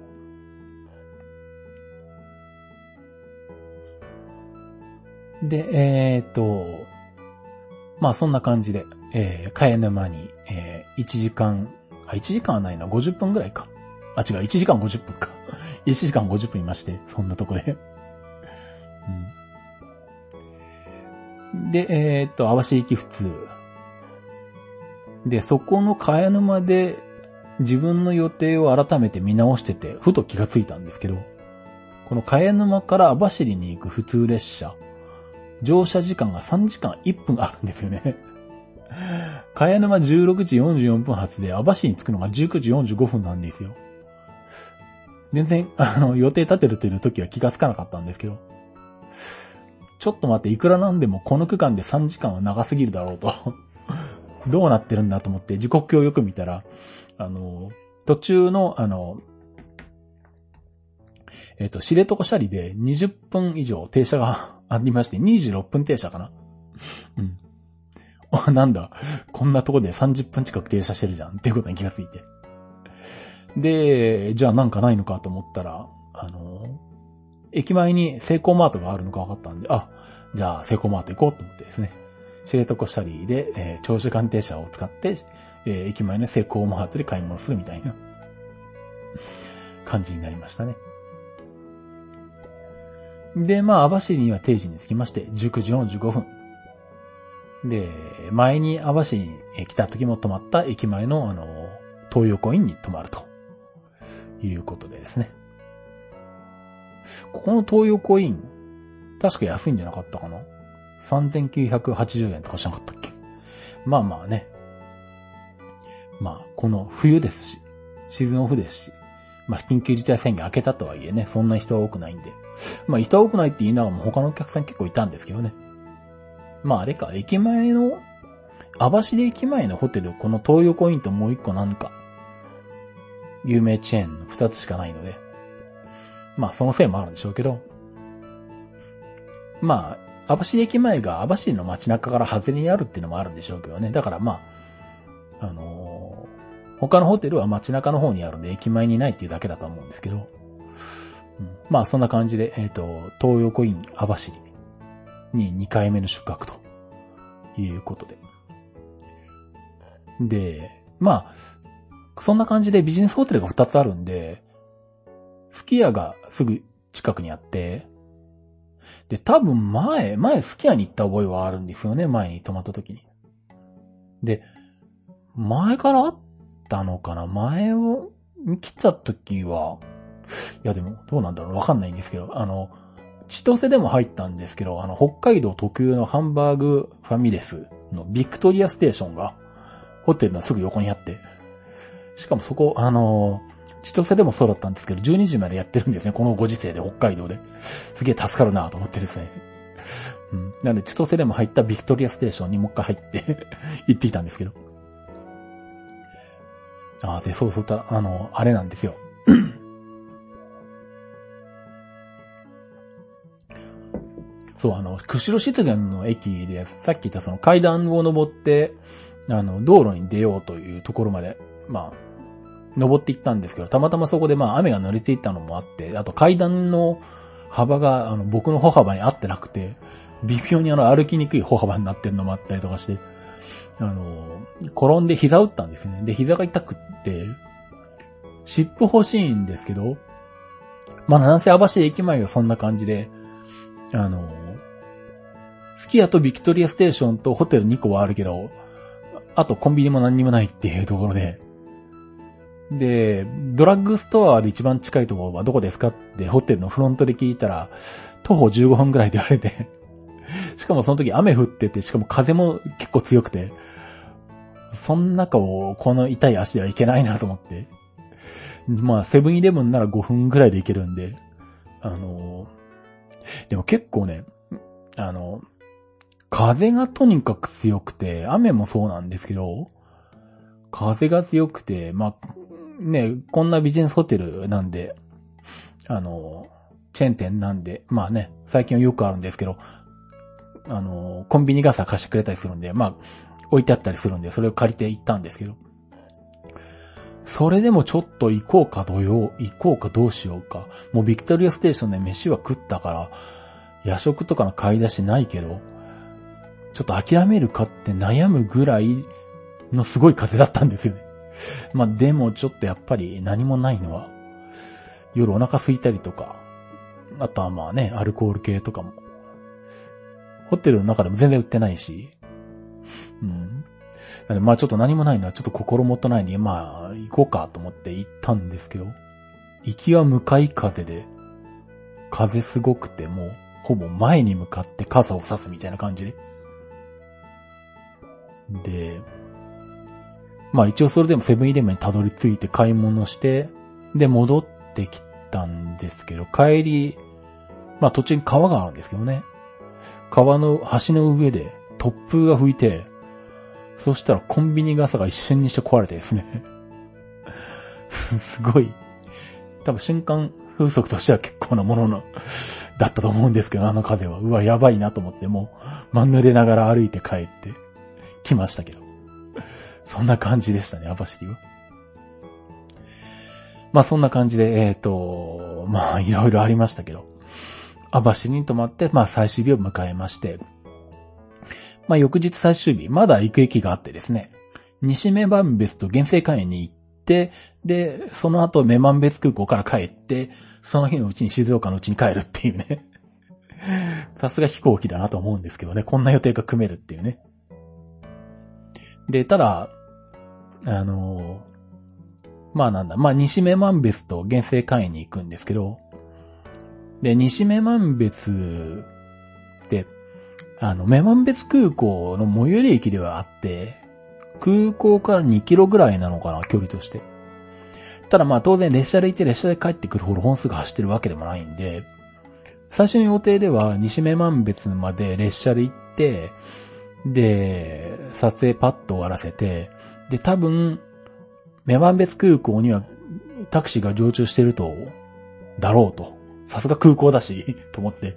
で、えー、っと、まあそんな感じで、えー、茅沼に、えー、1時間、あ、1時間はないな、50分ぐらいか。あ、違う、1時間50分か。1時間50分いまして、そんなとこで。うん、で、えー、っと、網走行き普通。で、そこの茅沼で自分の予定を改めて見直してて、ふと気がついたんですけど、この茅沼から網走に行く普通列車、乗車時間が3時間1分あるんですよね。茅沼16時44分発で、網走に着くのが19時45分なんですよ。全然、あの、予定立てるという時は気がつかなかったんですけど。ちょっと待って、いくらなんでもこの区間で3時間は長すぎるだろうと どうなってるんだと思って時刻表をよく見たら、あの、途中の、あの、えっ、と、知床車里で20分以上停車がありまして、26分停車かな。うん。あ、なんだ。こんなとこで30分近く停車してるじゃんっていうことに気がついて。で、じゃあなんかないのかと思ったら、あの、駅前にセイコーマートがあるのか分かったんで、あ、じゃあセイコーマート行こうと思ってですね。知床シャリーで、えー、長時間停車を使って、えー、駅前のセイコーマートで買い物するみたいな感じになりましたね。で、まあ、網走には定時に着きまして、19時45分。で、前に網走に来た時も泊まった駅前の、あの、東横インに泊まると。いうことでですね。ここの東横イン、確か安いんじゃなかったかな ?3980 円とかしなかったっけ？まあまあね。まあ、この冬ですし、シーズンオフですし、まあ、緊急事態宣言明けたとはいえね、そんな人は多くないんで。まあ、人は多くないって言いながらも他のお客さん結構いたんですけどね。まあ、あれか、駅前の、網走駅前のホテル、この東横インともう一個なんか、有名チェーンの二つしかないので、まあ、そのせいもあるんでしょうけど、まあ、網走駅前が網走の街中から外れにあるっていうのもあるんでしょうけどね。だからまあ、あの他のホテルは街中の方にあるんで、駅前にないっていうだけだと思うんですけど、まあそんな感じで、えっ、ー、と、東横イン網走に2回目の宿泊ということで。で、まあ、そんな感じでビジネスホテルが2つあるんで、スキヤがすぐ近くにあって、で、多分前、前スキヤに行った覚えはあるんですよね、前に泊まった時に。で、前からあったのかな前を来た時は、いやでもどうなんだろうわかんないんですけど、あの、千歳でも入ったんですけど、あの、北海道特有のハンバーグファミレスのビクトリアステーションが、ホテルのすぐ横にあって、しかもそこ、あの、千歳でもそうだったんですけど、12時までやってるんですね。このご時世で北海道で。すげえ助かるなと思ってですね。うん。なので、千歳でも入ったビクトリアステーションにもう一回入って 行ってきたんですけど。ああ、で、そうそうた、あの、あれなんですよ。そう、あの、釧路湿原の駅で、さっき言ったその階段を登って、あの、道路に出ようというところまで、まあ、登っていったんですけど、たまたまそこでまあ雨が濡れていったのもあって、あと階段の幅があの僕の歩幅に合ってなくて、微妙にあの歩きにくい歩幅になってるのもあったりとかして、あの、転んで膝打ったんですね。で、膝が痛くって、湿布欲しいんですけど、まあ、なんせ網走駅前はそんな感じで、あの、すき家とビクトリアステーションとホテル2個はあるけど、あとコンビニも何にもないっていうところで、で、ドラッグストアで一番近いところはどこですかってホテルのフロントで聞いたら、徒歩15分くらいで言われて。しかもその時雨降ってて、しかも風も結構強くて、その中をこの痛い足では行けないなと思って。まあ、セブンイレブンなら5分くらいで行けるんで、あの、でも結構ね、あの、風がとにかく強くて、雨もそうなんですけど、風が強くて、まあ、ね、こんなビジネスホテルなんで、あの、チェーン店なんで、まあね、最近はよくあるんですけど、あの、コンビニ傘貸してくれたりするんで、まあ、置いてあったりするんで、それを借りて行ったんですけど、それでもちょっと行こうか土曜、行こうかどうしようか。もうビクトリアステーションで飯は食ったから、夜食とかの買い出しないけど、ちょっと諦めるかって悩むぐらいのすごい風だったんですよね。まあでもちょっとやっぱり何もないのは、夜お腹空いたりとか、あとはまあね、アルコール系とかも、ホテルの中でも全然売ってないし、うん。まあちょっと何もないのはちょっと心もとないに、まあ行こうかと思って行ったんですけど、行きは向かい風で、風すごくてもう、ほぼ前に向かって傘を差すみたいな感じで。で、まあ一応それでもセブンイレブンにたどり着いて買い物して、で戻ってきたんですけど、帰り、まあ途中に川があるんですけどね。川の橋の上で突風が吹いて、そしたらコンビニ傘が一瞬にして壊れてですね すごい。多分瞬間風速としては結構なもののだったと思うんですけど、あの風は。うわ、やばいなと思って、もう、まん濡れながら歩いて帰ってきましたけど。そんな感じでしたね、網走は。まあそんな感じで、えっ、ー、と、まあいろいろありましたけど、網走に泊まって、まあ最終日を迎えまして、まあ翌日最終日、まだ行く駅があってですね、西目万別と原生海に行って、で、その後女満別空港から帰って、その日のうちに静岡のうちに帰るっていうね。さすが飛行機だなと思うんですけどね、こんな予定が組めるっていうね。で、ただ、あの、まあなんだ、まあ西目万別と原生会員に行くんですけど、で、西目万別って、あの、女満別空港の最寄り駅ではあって、空港から2キロぐらいなのかな、距離として。ただまあ当然列車で行って列車で帰ってくるほど本数が走ってるわけでもないんで、最初の予定では西目万別まで列車で行って、で、撮影パッと終わらせて、で、多分、女満別空港にはタクシーが常駐してると、だろうと。さすが空港だし、と思って。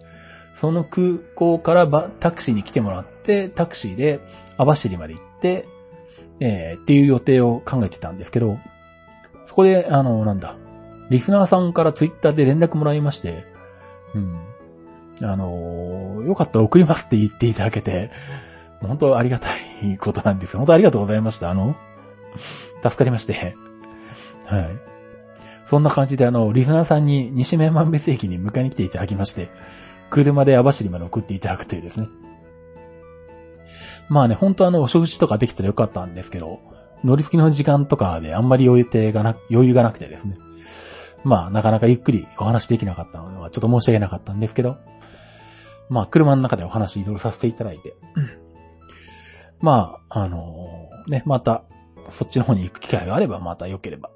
その空港からタクシーに来てもらって、タクシーで網走まで行って、えー、っていう予定を考えてたんですけど、そこで、あの、なんだ、リスナーさんからツイッターで連絡もらいまして、うん。あのよかったら送りますって言っていただけて、本当ありがたいことなんですよ。本当ありがとうございました。あの、助かりまして。はい。そんな感じであの、リスナーさんに西目万別駅に迎えに来ていただきまして、車で網走まで送っていただくというですね。まあね、本当あの、お食事とかできたらよかったんですけど、乗り継ぎの時間とかであんまり余裕がな、余裕がなくてですね。まあ、なかなかゆっくりお話できなかったのは、ちょっと申し訳なかったんですけど、まあ、車の中でお話いろいろさせていただいて、まあ、あの、ね、また、そっちの方に行く機会があれば、また良ければ、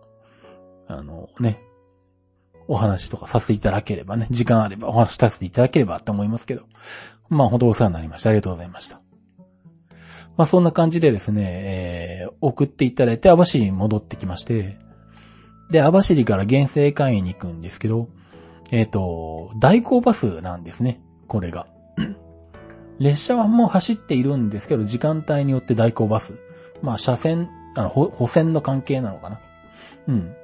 あの、ね、お話とかさせていただければね、時間あればお話しさせていただければって思いますけど、まあ、本当お世話になりました。ありがとうございました。まあ、そんな感じでですね、えー、送っていただいて、網走に戻ってきまして、で、網走から原生会員に行くんですけど、えっ、ー、と、代行バスなんですね、これが。列車はもう走っているんですけど、時間帯によって代行バス。まあ、車線、あの、補線の関係なのかな。うん。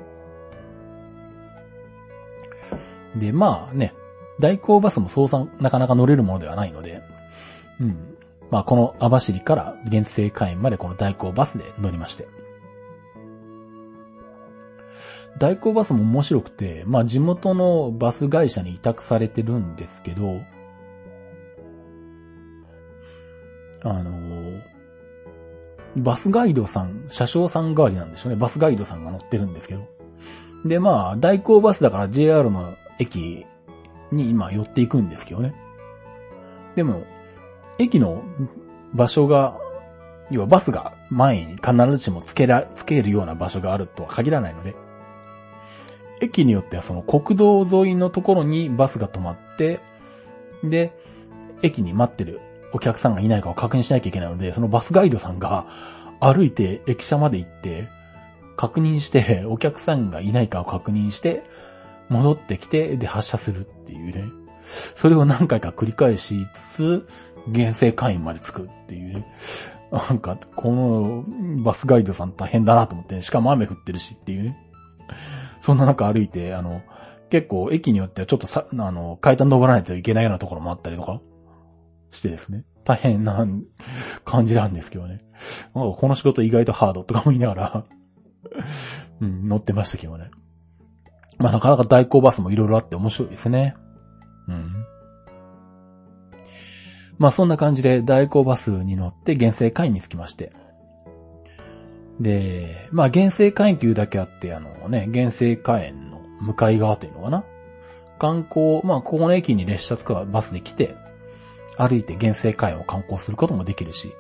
で、まあね、代行バスもそうさなかなか乗れるものではないので、うん。まあ、この網走から原生会員までこの代行バスで乗りまして。代行バスも面白くて、まあ地元のバス会社に委託されてるんですけど、あの、バスガイドさん、車掌さん代わりなんでしょうね。バスガイドさんが乗ってるんですけど。で、まあ、代行バスだから JR の駅に今寄っていくんですけどね。でも、駅の場所が、要はバスが前に必ずしもつけら、つけるような場所があるとは限らないので、駅によってはその国道沿いのところにバスが止まって、で、駅に待ってるお客さんがいないかを確認しなきゃいけないので、そのバスガイドさんが歩いて駅舎まで行って、確認して、お客さんがいないかを確認して、戻ってきて、で、発車するっていうね。それを何回か繰り返しつつ、原生会員まで着くっていうね。なんか、このバスガイドさん大変だなと思って、ね、しかも雨降ってるしっていうね。そんな中歩いて、あの、結構駅によってはちょっとさ、あの、階段登らないといけないようなところもあったりとかしてですね。大変な感じなんですけどね。この仕事意外とハードとかも言いながら うん、乗ってましたけどね。まあなかなか代行バスもいろいろあって面白いですね。うん。まあそんな感じで代行バスに乗って原生会員に着きまして。で、まあ原生会員というだけあって、あのね、原生会員の向かい側というのかな。観光、まあここの駅に列車とかバスで来て、歩いて原生海を観光することもできるし、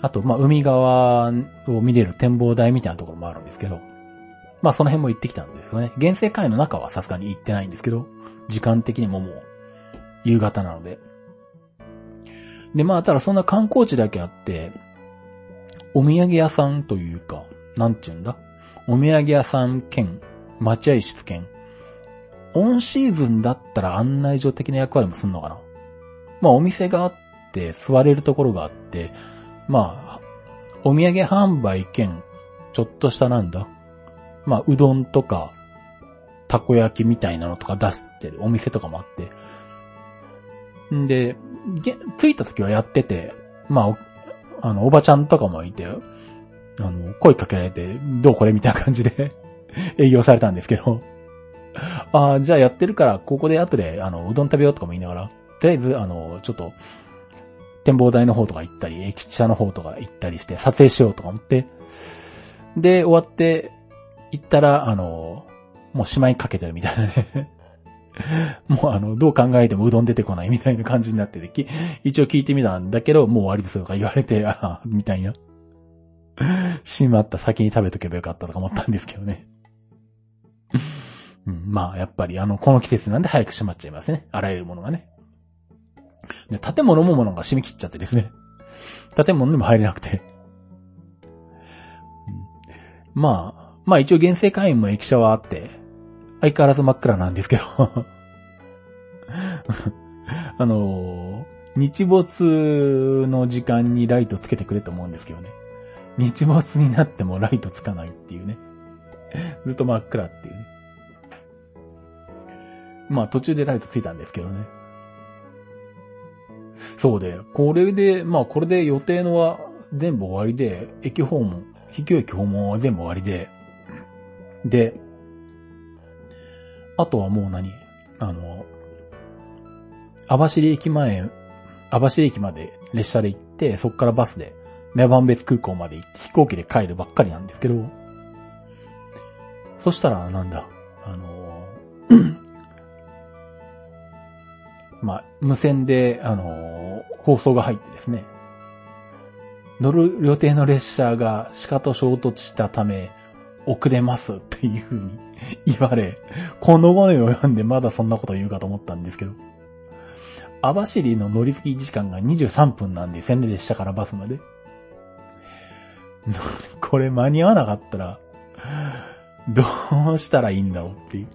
あと、まあ、海側を見れる展望台みたいなところもあるんですけど、まあ、その辺も行ってきたんですよね。原生海の中はさすがに行ってないんですけど、時間的にももう、夕方なので。で、まあ、ただそんな観光地だけあって、お土産屋さんというか、なんちゅうんだ？お土産屋さん兼、待合室兼、オンシーズンだったら案内所的な役割もすんのかなまあお店があって、座れるところがあって、まあ、お土産販売兼、ちょっとしたなんだ。まあ、うどんとか、たこ焼きみたいなのとか出してるお店とかもあって。んで、着いた時はやってて、まあ、あの、おばちゃんとかもいて、あの、声かけられて、どうこれみたいな感じで 営業されたんですけどああ、じゃあやってるから、ここで後で、あの、うどん食べようとかも言いながら、とりあえず、あの、ちょっと、展望台の方とか行ったり、駅舎の方とか行ったりして、撮影しようとか思って、で、終わって、行ったら、あの、もうしまいかけてるみたいなね もうあの、どう考えてもうどん出てこない みたいな感じになってて、一応聞いてみたんだけど、もう終わりですとか言われて、ああ、みたいな。しまった先に食べとけばよかったとか思ったんですけどね。うん、まあ、やっぱりあの、この季節なんで早く閉まっちゃいますね。あらゆるものがね。で、建物もものが締め切っちゃってですね。建物にも入れなくて。うん、まあ、まあ一応原生会員も駅舎はあって、相変わらず真っ暗なんですけど あの、日没の時間にライトつけてくれと思うんですけどね。日没になってもライトつかないっていうね。ずっと真っ暗っていうね。まあ途中でライトついたんですけどね。そうで、これで、まあこれで予定のは全部終わりで、駅訪問、秘境駅訪問は全部終わりで、で、あとはもう何あの、網走駅前網走駅まで列車で行って、そこからバスで、メバン別空港まで行って飛行機で帰るばっかりなんですけど、そしたら、なんだ、あの、無線で、あのー、放送が入ってですね、乗る予定の列車が鹿と衝突したため、遅れますっていう風に言われ、この声を読んでまだそんなこと言うかと思ったんですけど、網走の乗り継ぎ時間が23分なんで、線列車からバスまで。これ間に合わなかったら、どうしたらいいんだろうっていう。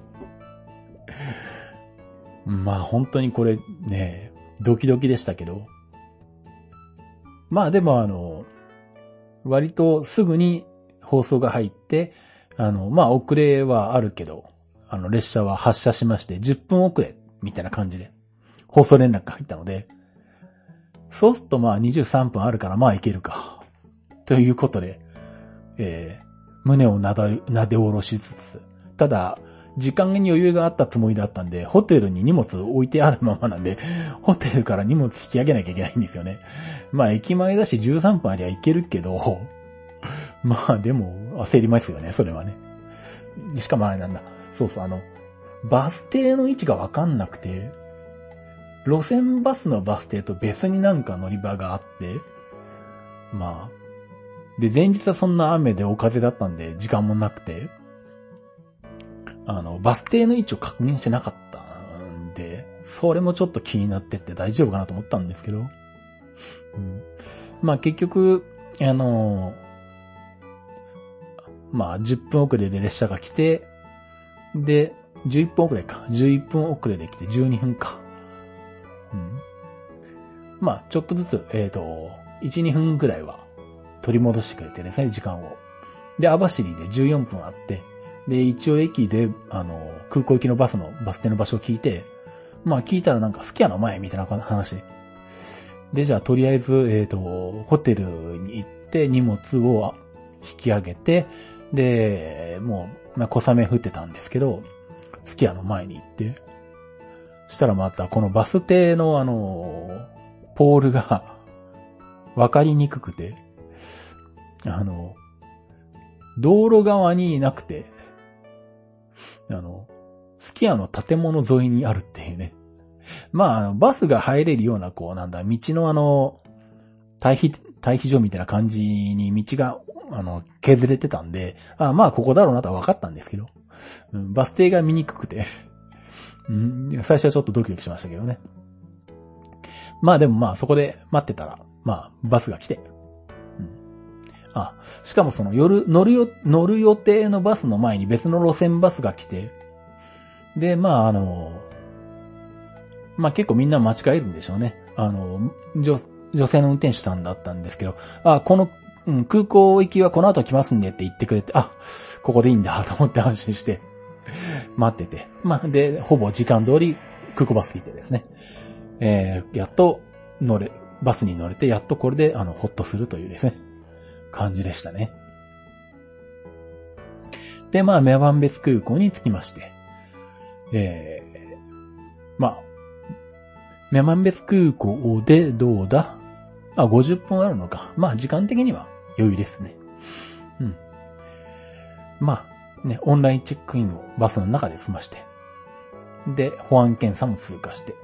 まあ本当にこれね、ドキドキでしたけど。まあでもあの、割とすぐに放送が入って、あの、まあ遅れはあるけど、あの列車は発車しまして10分遅れみたいな感じで放送連絡が入ったので、そうするとまあ23分あるからまあいけるか。ということで、えー、胸をなだ、なで下ろしつつ、ただ、時間に余裕があったつもりだったんで、ホテルに荷物置いてあるままなんで、ホテルから荷物引き上げなきゃいけないんですよね。まあ駅前だし13分ありゃいけるけど、まあでも焦りますよね、それはね。しかもあれなんだ。そうそう、あの、バス停の位置がわかんなくて、路線バスのバス停と別になんか乗り場があって、まあ、で、前日はそんな雨でお風だったんで、時間もなくて、あの、バス停の位置を確認してなかったんで、それもちょっと気になってって大丈夫かなと思ったんですけど、うん、まあ結局、あの、まあ10分遅れで列車が来て、で、11分遅れか。11分遅れで来て12分か。うん。まあ、ちょっとずつ、えっ、ー、と、1、2分くらいは取り戻してくれてですね、時間を。で、網走で14分あって、で、一応駅で、あの、空港行きのバスのバス停の場所を聞いて、まあ聞いたらなんかスキヤの前みたいな話で。じゃあとりあえず、えっ、ー、と、ホテルに行って荷物を引き上げて、で、もう、まあ、小雨降ってたんですけど、スキヤの前に行って、したらまたこのバス停のあの、ポールがわかりにくくて、あの、道路側になくて、あの、スキヤの建物沿いにあるっていうね。まあ、の、バスが入れるような、こう、なんだ、道のあの、対比、対比所みたいな感じに道が、あの、削れてたんで、あまあ、ここだろうなとは分かったんですけど、うん、バス停が見にくくて、うん、最初はちょっとドキドキしましたけどね。まあでもまあそこで待ってたら、まあバスが来て、あ、しかもその夜、乗るよ、乗る予定のバスの前に別の路線バスが来て、で、まああの、まあ結構みんな間違えるんでしょうね。あの、女、女性の運転手さんだったんですけど、あ、この、うん、空港行きはこの後来ますんでって言ってくれて、あ、ここでいいんだと思って安心して、待ってて。まあ、で、ほぼ時間通り空港バス来てですね。えー、やっと乗れ、バスに乗れて、やっとこれで、あの、ほっとするというですね。感じでしたね。で、まあ、メバン別空港に着きまして、えー、まあ、メバン別空港でどうだ？まあ、50分あるのか。まあ、時間的には余裕ですね。うん。まあ、ね、オンラインチェックインをバスの中で済まして。で、保安検査も通過して。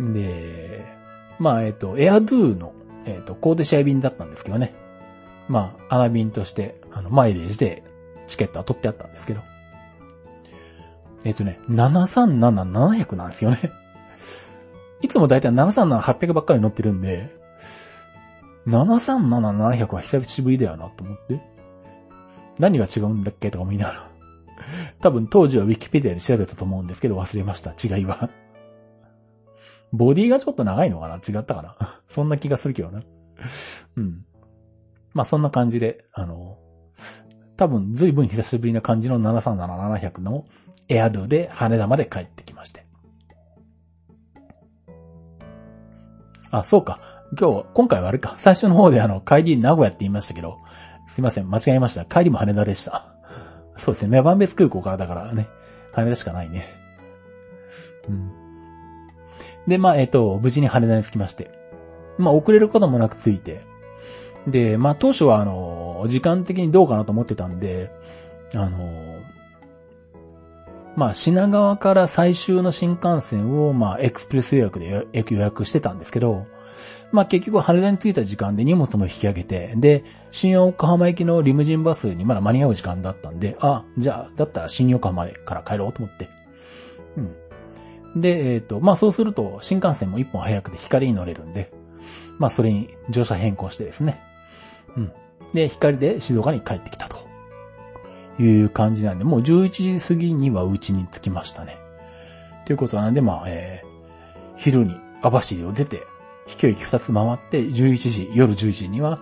で、まあ、えっ、と、エアドゥのえっ、ー、と、コーデシア便だったんですけどね。まあ、アナ便として、あの、マイレージでチケットは取ってあったんですけど。えっ、ー、とね、737-700なんですよね。いつもだいたい737-800ばっかり乗ってるんで、737-700は久しぶりだよなと思って。何が違うんだっけとか思いながら。多分当時はウィキペディアで調べたと思うんですけど忘れました。違いは。ボディがちょっと長いのかな？違ったかな？そんな気がするけどな。うん。まあそんな感じで、あの、多分随分久しぶりな感じの737-700のエアドゥで羽田まで帰ってきまして。あ、そうか。今日、今回はあれか。最初の方であの、帰り名古屋って言いましたけど、すいません、間違えました。帰りも羽田でした。そうですね。メバン別空港からだからね、羽田しかないね。うん。で、まあ、えっ、と、無事に羽田に着きまして。まあ、遅れることもなく着いて。で、まあ、当初は、あの、時間的にどうかなと思ってたんで、あの、まあ、品川から最終の新幹線を、まあ、エクスプレス予約で予約してたんですけど、まあ、結局羽田に着いた時間で荷物も引き上げて、で、新横浜行きのリムジンバスにまだ間に合う時間だったんで、あ、じゃあ、だったら新横浜から帰ろうと思って。うん。で、えっ、ー、と、まあ、そうすると、新幹線も一本早くて光に乗れるんで、まあ、それに乗車変更してですね。うん。で、光で静岡に帰ってきたと。いう感じなんで、もう11時過ぎにはうちに着きましたね。ということなんで、まあ、えー、昼に網走を出て、飛行機2つ回って、11時、夜11時には、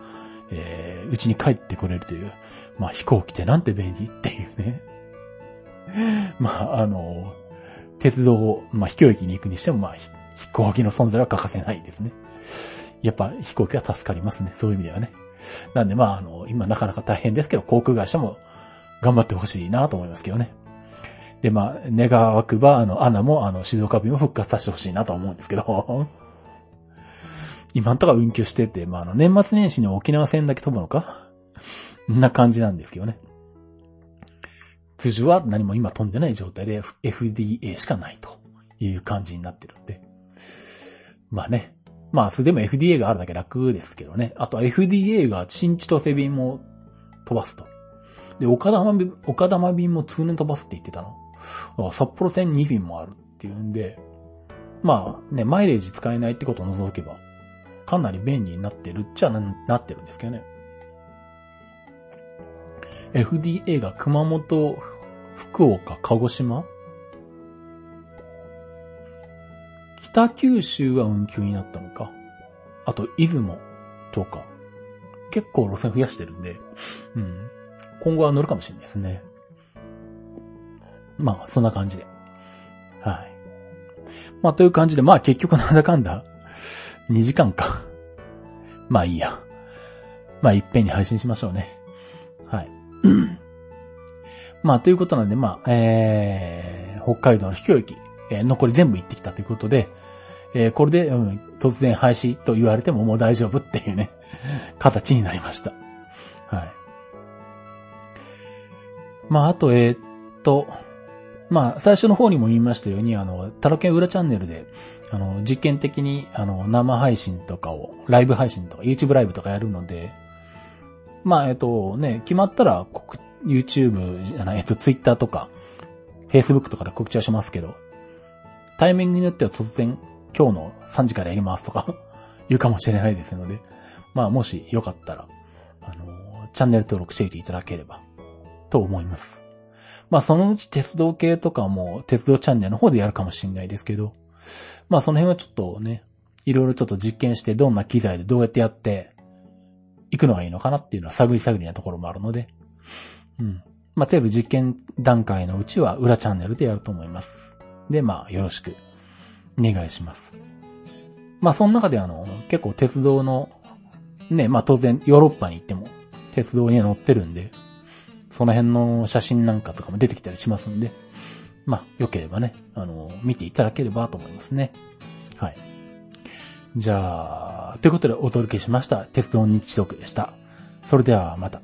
えー、うちに帰ってこれるという、まあ飛行機ってなんて便利っていうね。まあ、あの、鉄道を、まあ飛行機に行くにしても、まあ飛行機の存在は欠かせないですね。やっぱ飛行機は助かりますね。そういう意味ではね。なんでまあ、あの、今なかなか大変ですけど、航空会社も頑張ってほしいなと思いますけどね。で、まあ、願わくば、あの、アナも、あの、静岡便を復活させてほしいなと思うんですけど。今んとこ運休してて、まあ、あの、年末年始に沖縄戦だけ飛ぶのか？んな感じなんですけどね。通常は何も今飛んでない状態で FDA しかないという感じになってるんで。まあね。まあ、それでも FDA があるだけ楽ですけどね。あと FDA が新千歳便も飛ばすと。で、岡玉便、岡玉便も通年飛ばすって言ってたの？札幌線2便もあるっていうんで、まあね、マイレージ使えないってことを除けば、かなり便利になってるっちゃなってるんですけどね。FDA が熊本、福岡、鹿児島？北九州は運休になったのか？あと、出雲とか。結構路線増やしてるんで、うん。今後は乗るかもしれないですね。まあ、そんな感じで。はい。まあ、という感じで、まあ結局なんだかんだ、2時間か。まあいいや。まあいっぺんに配信しましょうね。まあということなんで、まあ、えー、北海道の飛行機、えー、残り全部行ってきたということで、えー、これで、うん、突然廃止と言われてももう大丈夫っていうね、形になりました。はい。まああと、えー、っと、まあ、最初の方にも言いましたように、あの、タロケン裏チャンネルで、あの、実験的に、あの、生配信とかを、ライブ配信とか、YouTube ライブとかやるので、まあ、えっと、ね、決まったら、YouTube じゃない、えっと、Twitter とか、Facebook とかで告知はしますけど、タイミングによっては突然、今日の3時からやりますとか 言うかもしれないですので、まあ、もしよかったら、あの、チャンネル登録していていただければ、と思います。まあそのうち鉄道系とかも鉄道チャンネルの方でやるかもしれないですけど、まあその辺はちょっとね、いろいろちょっと実験してどんな機材でどうやってやっていくのがいいのかなっていうのは探り探りなところもあるので、うん。まあとりあえず実験段階のうちは裏チャンネルでやると思います。で、まあよろしくお願いします。まあその中であの、結構鉄道の、ね、まあ当然ヨーロッパに行っても鉄道には乗ってるんで、その辺の写真なんかとかも出てきたりしますんで、まあ、良ければね、あの、見ていただければと思いますね。はい。じゃあ、ということでお届けしました。鉄道日読でした。それではまた。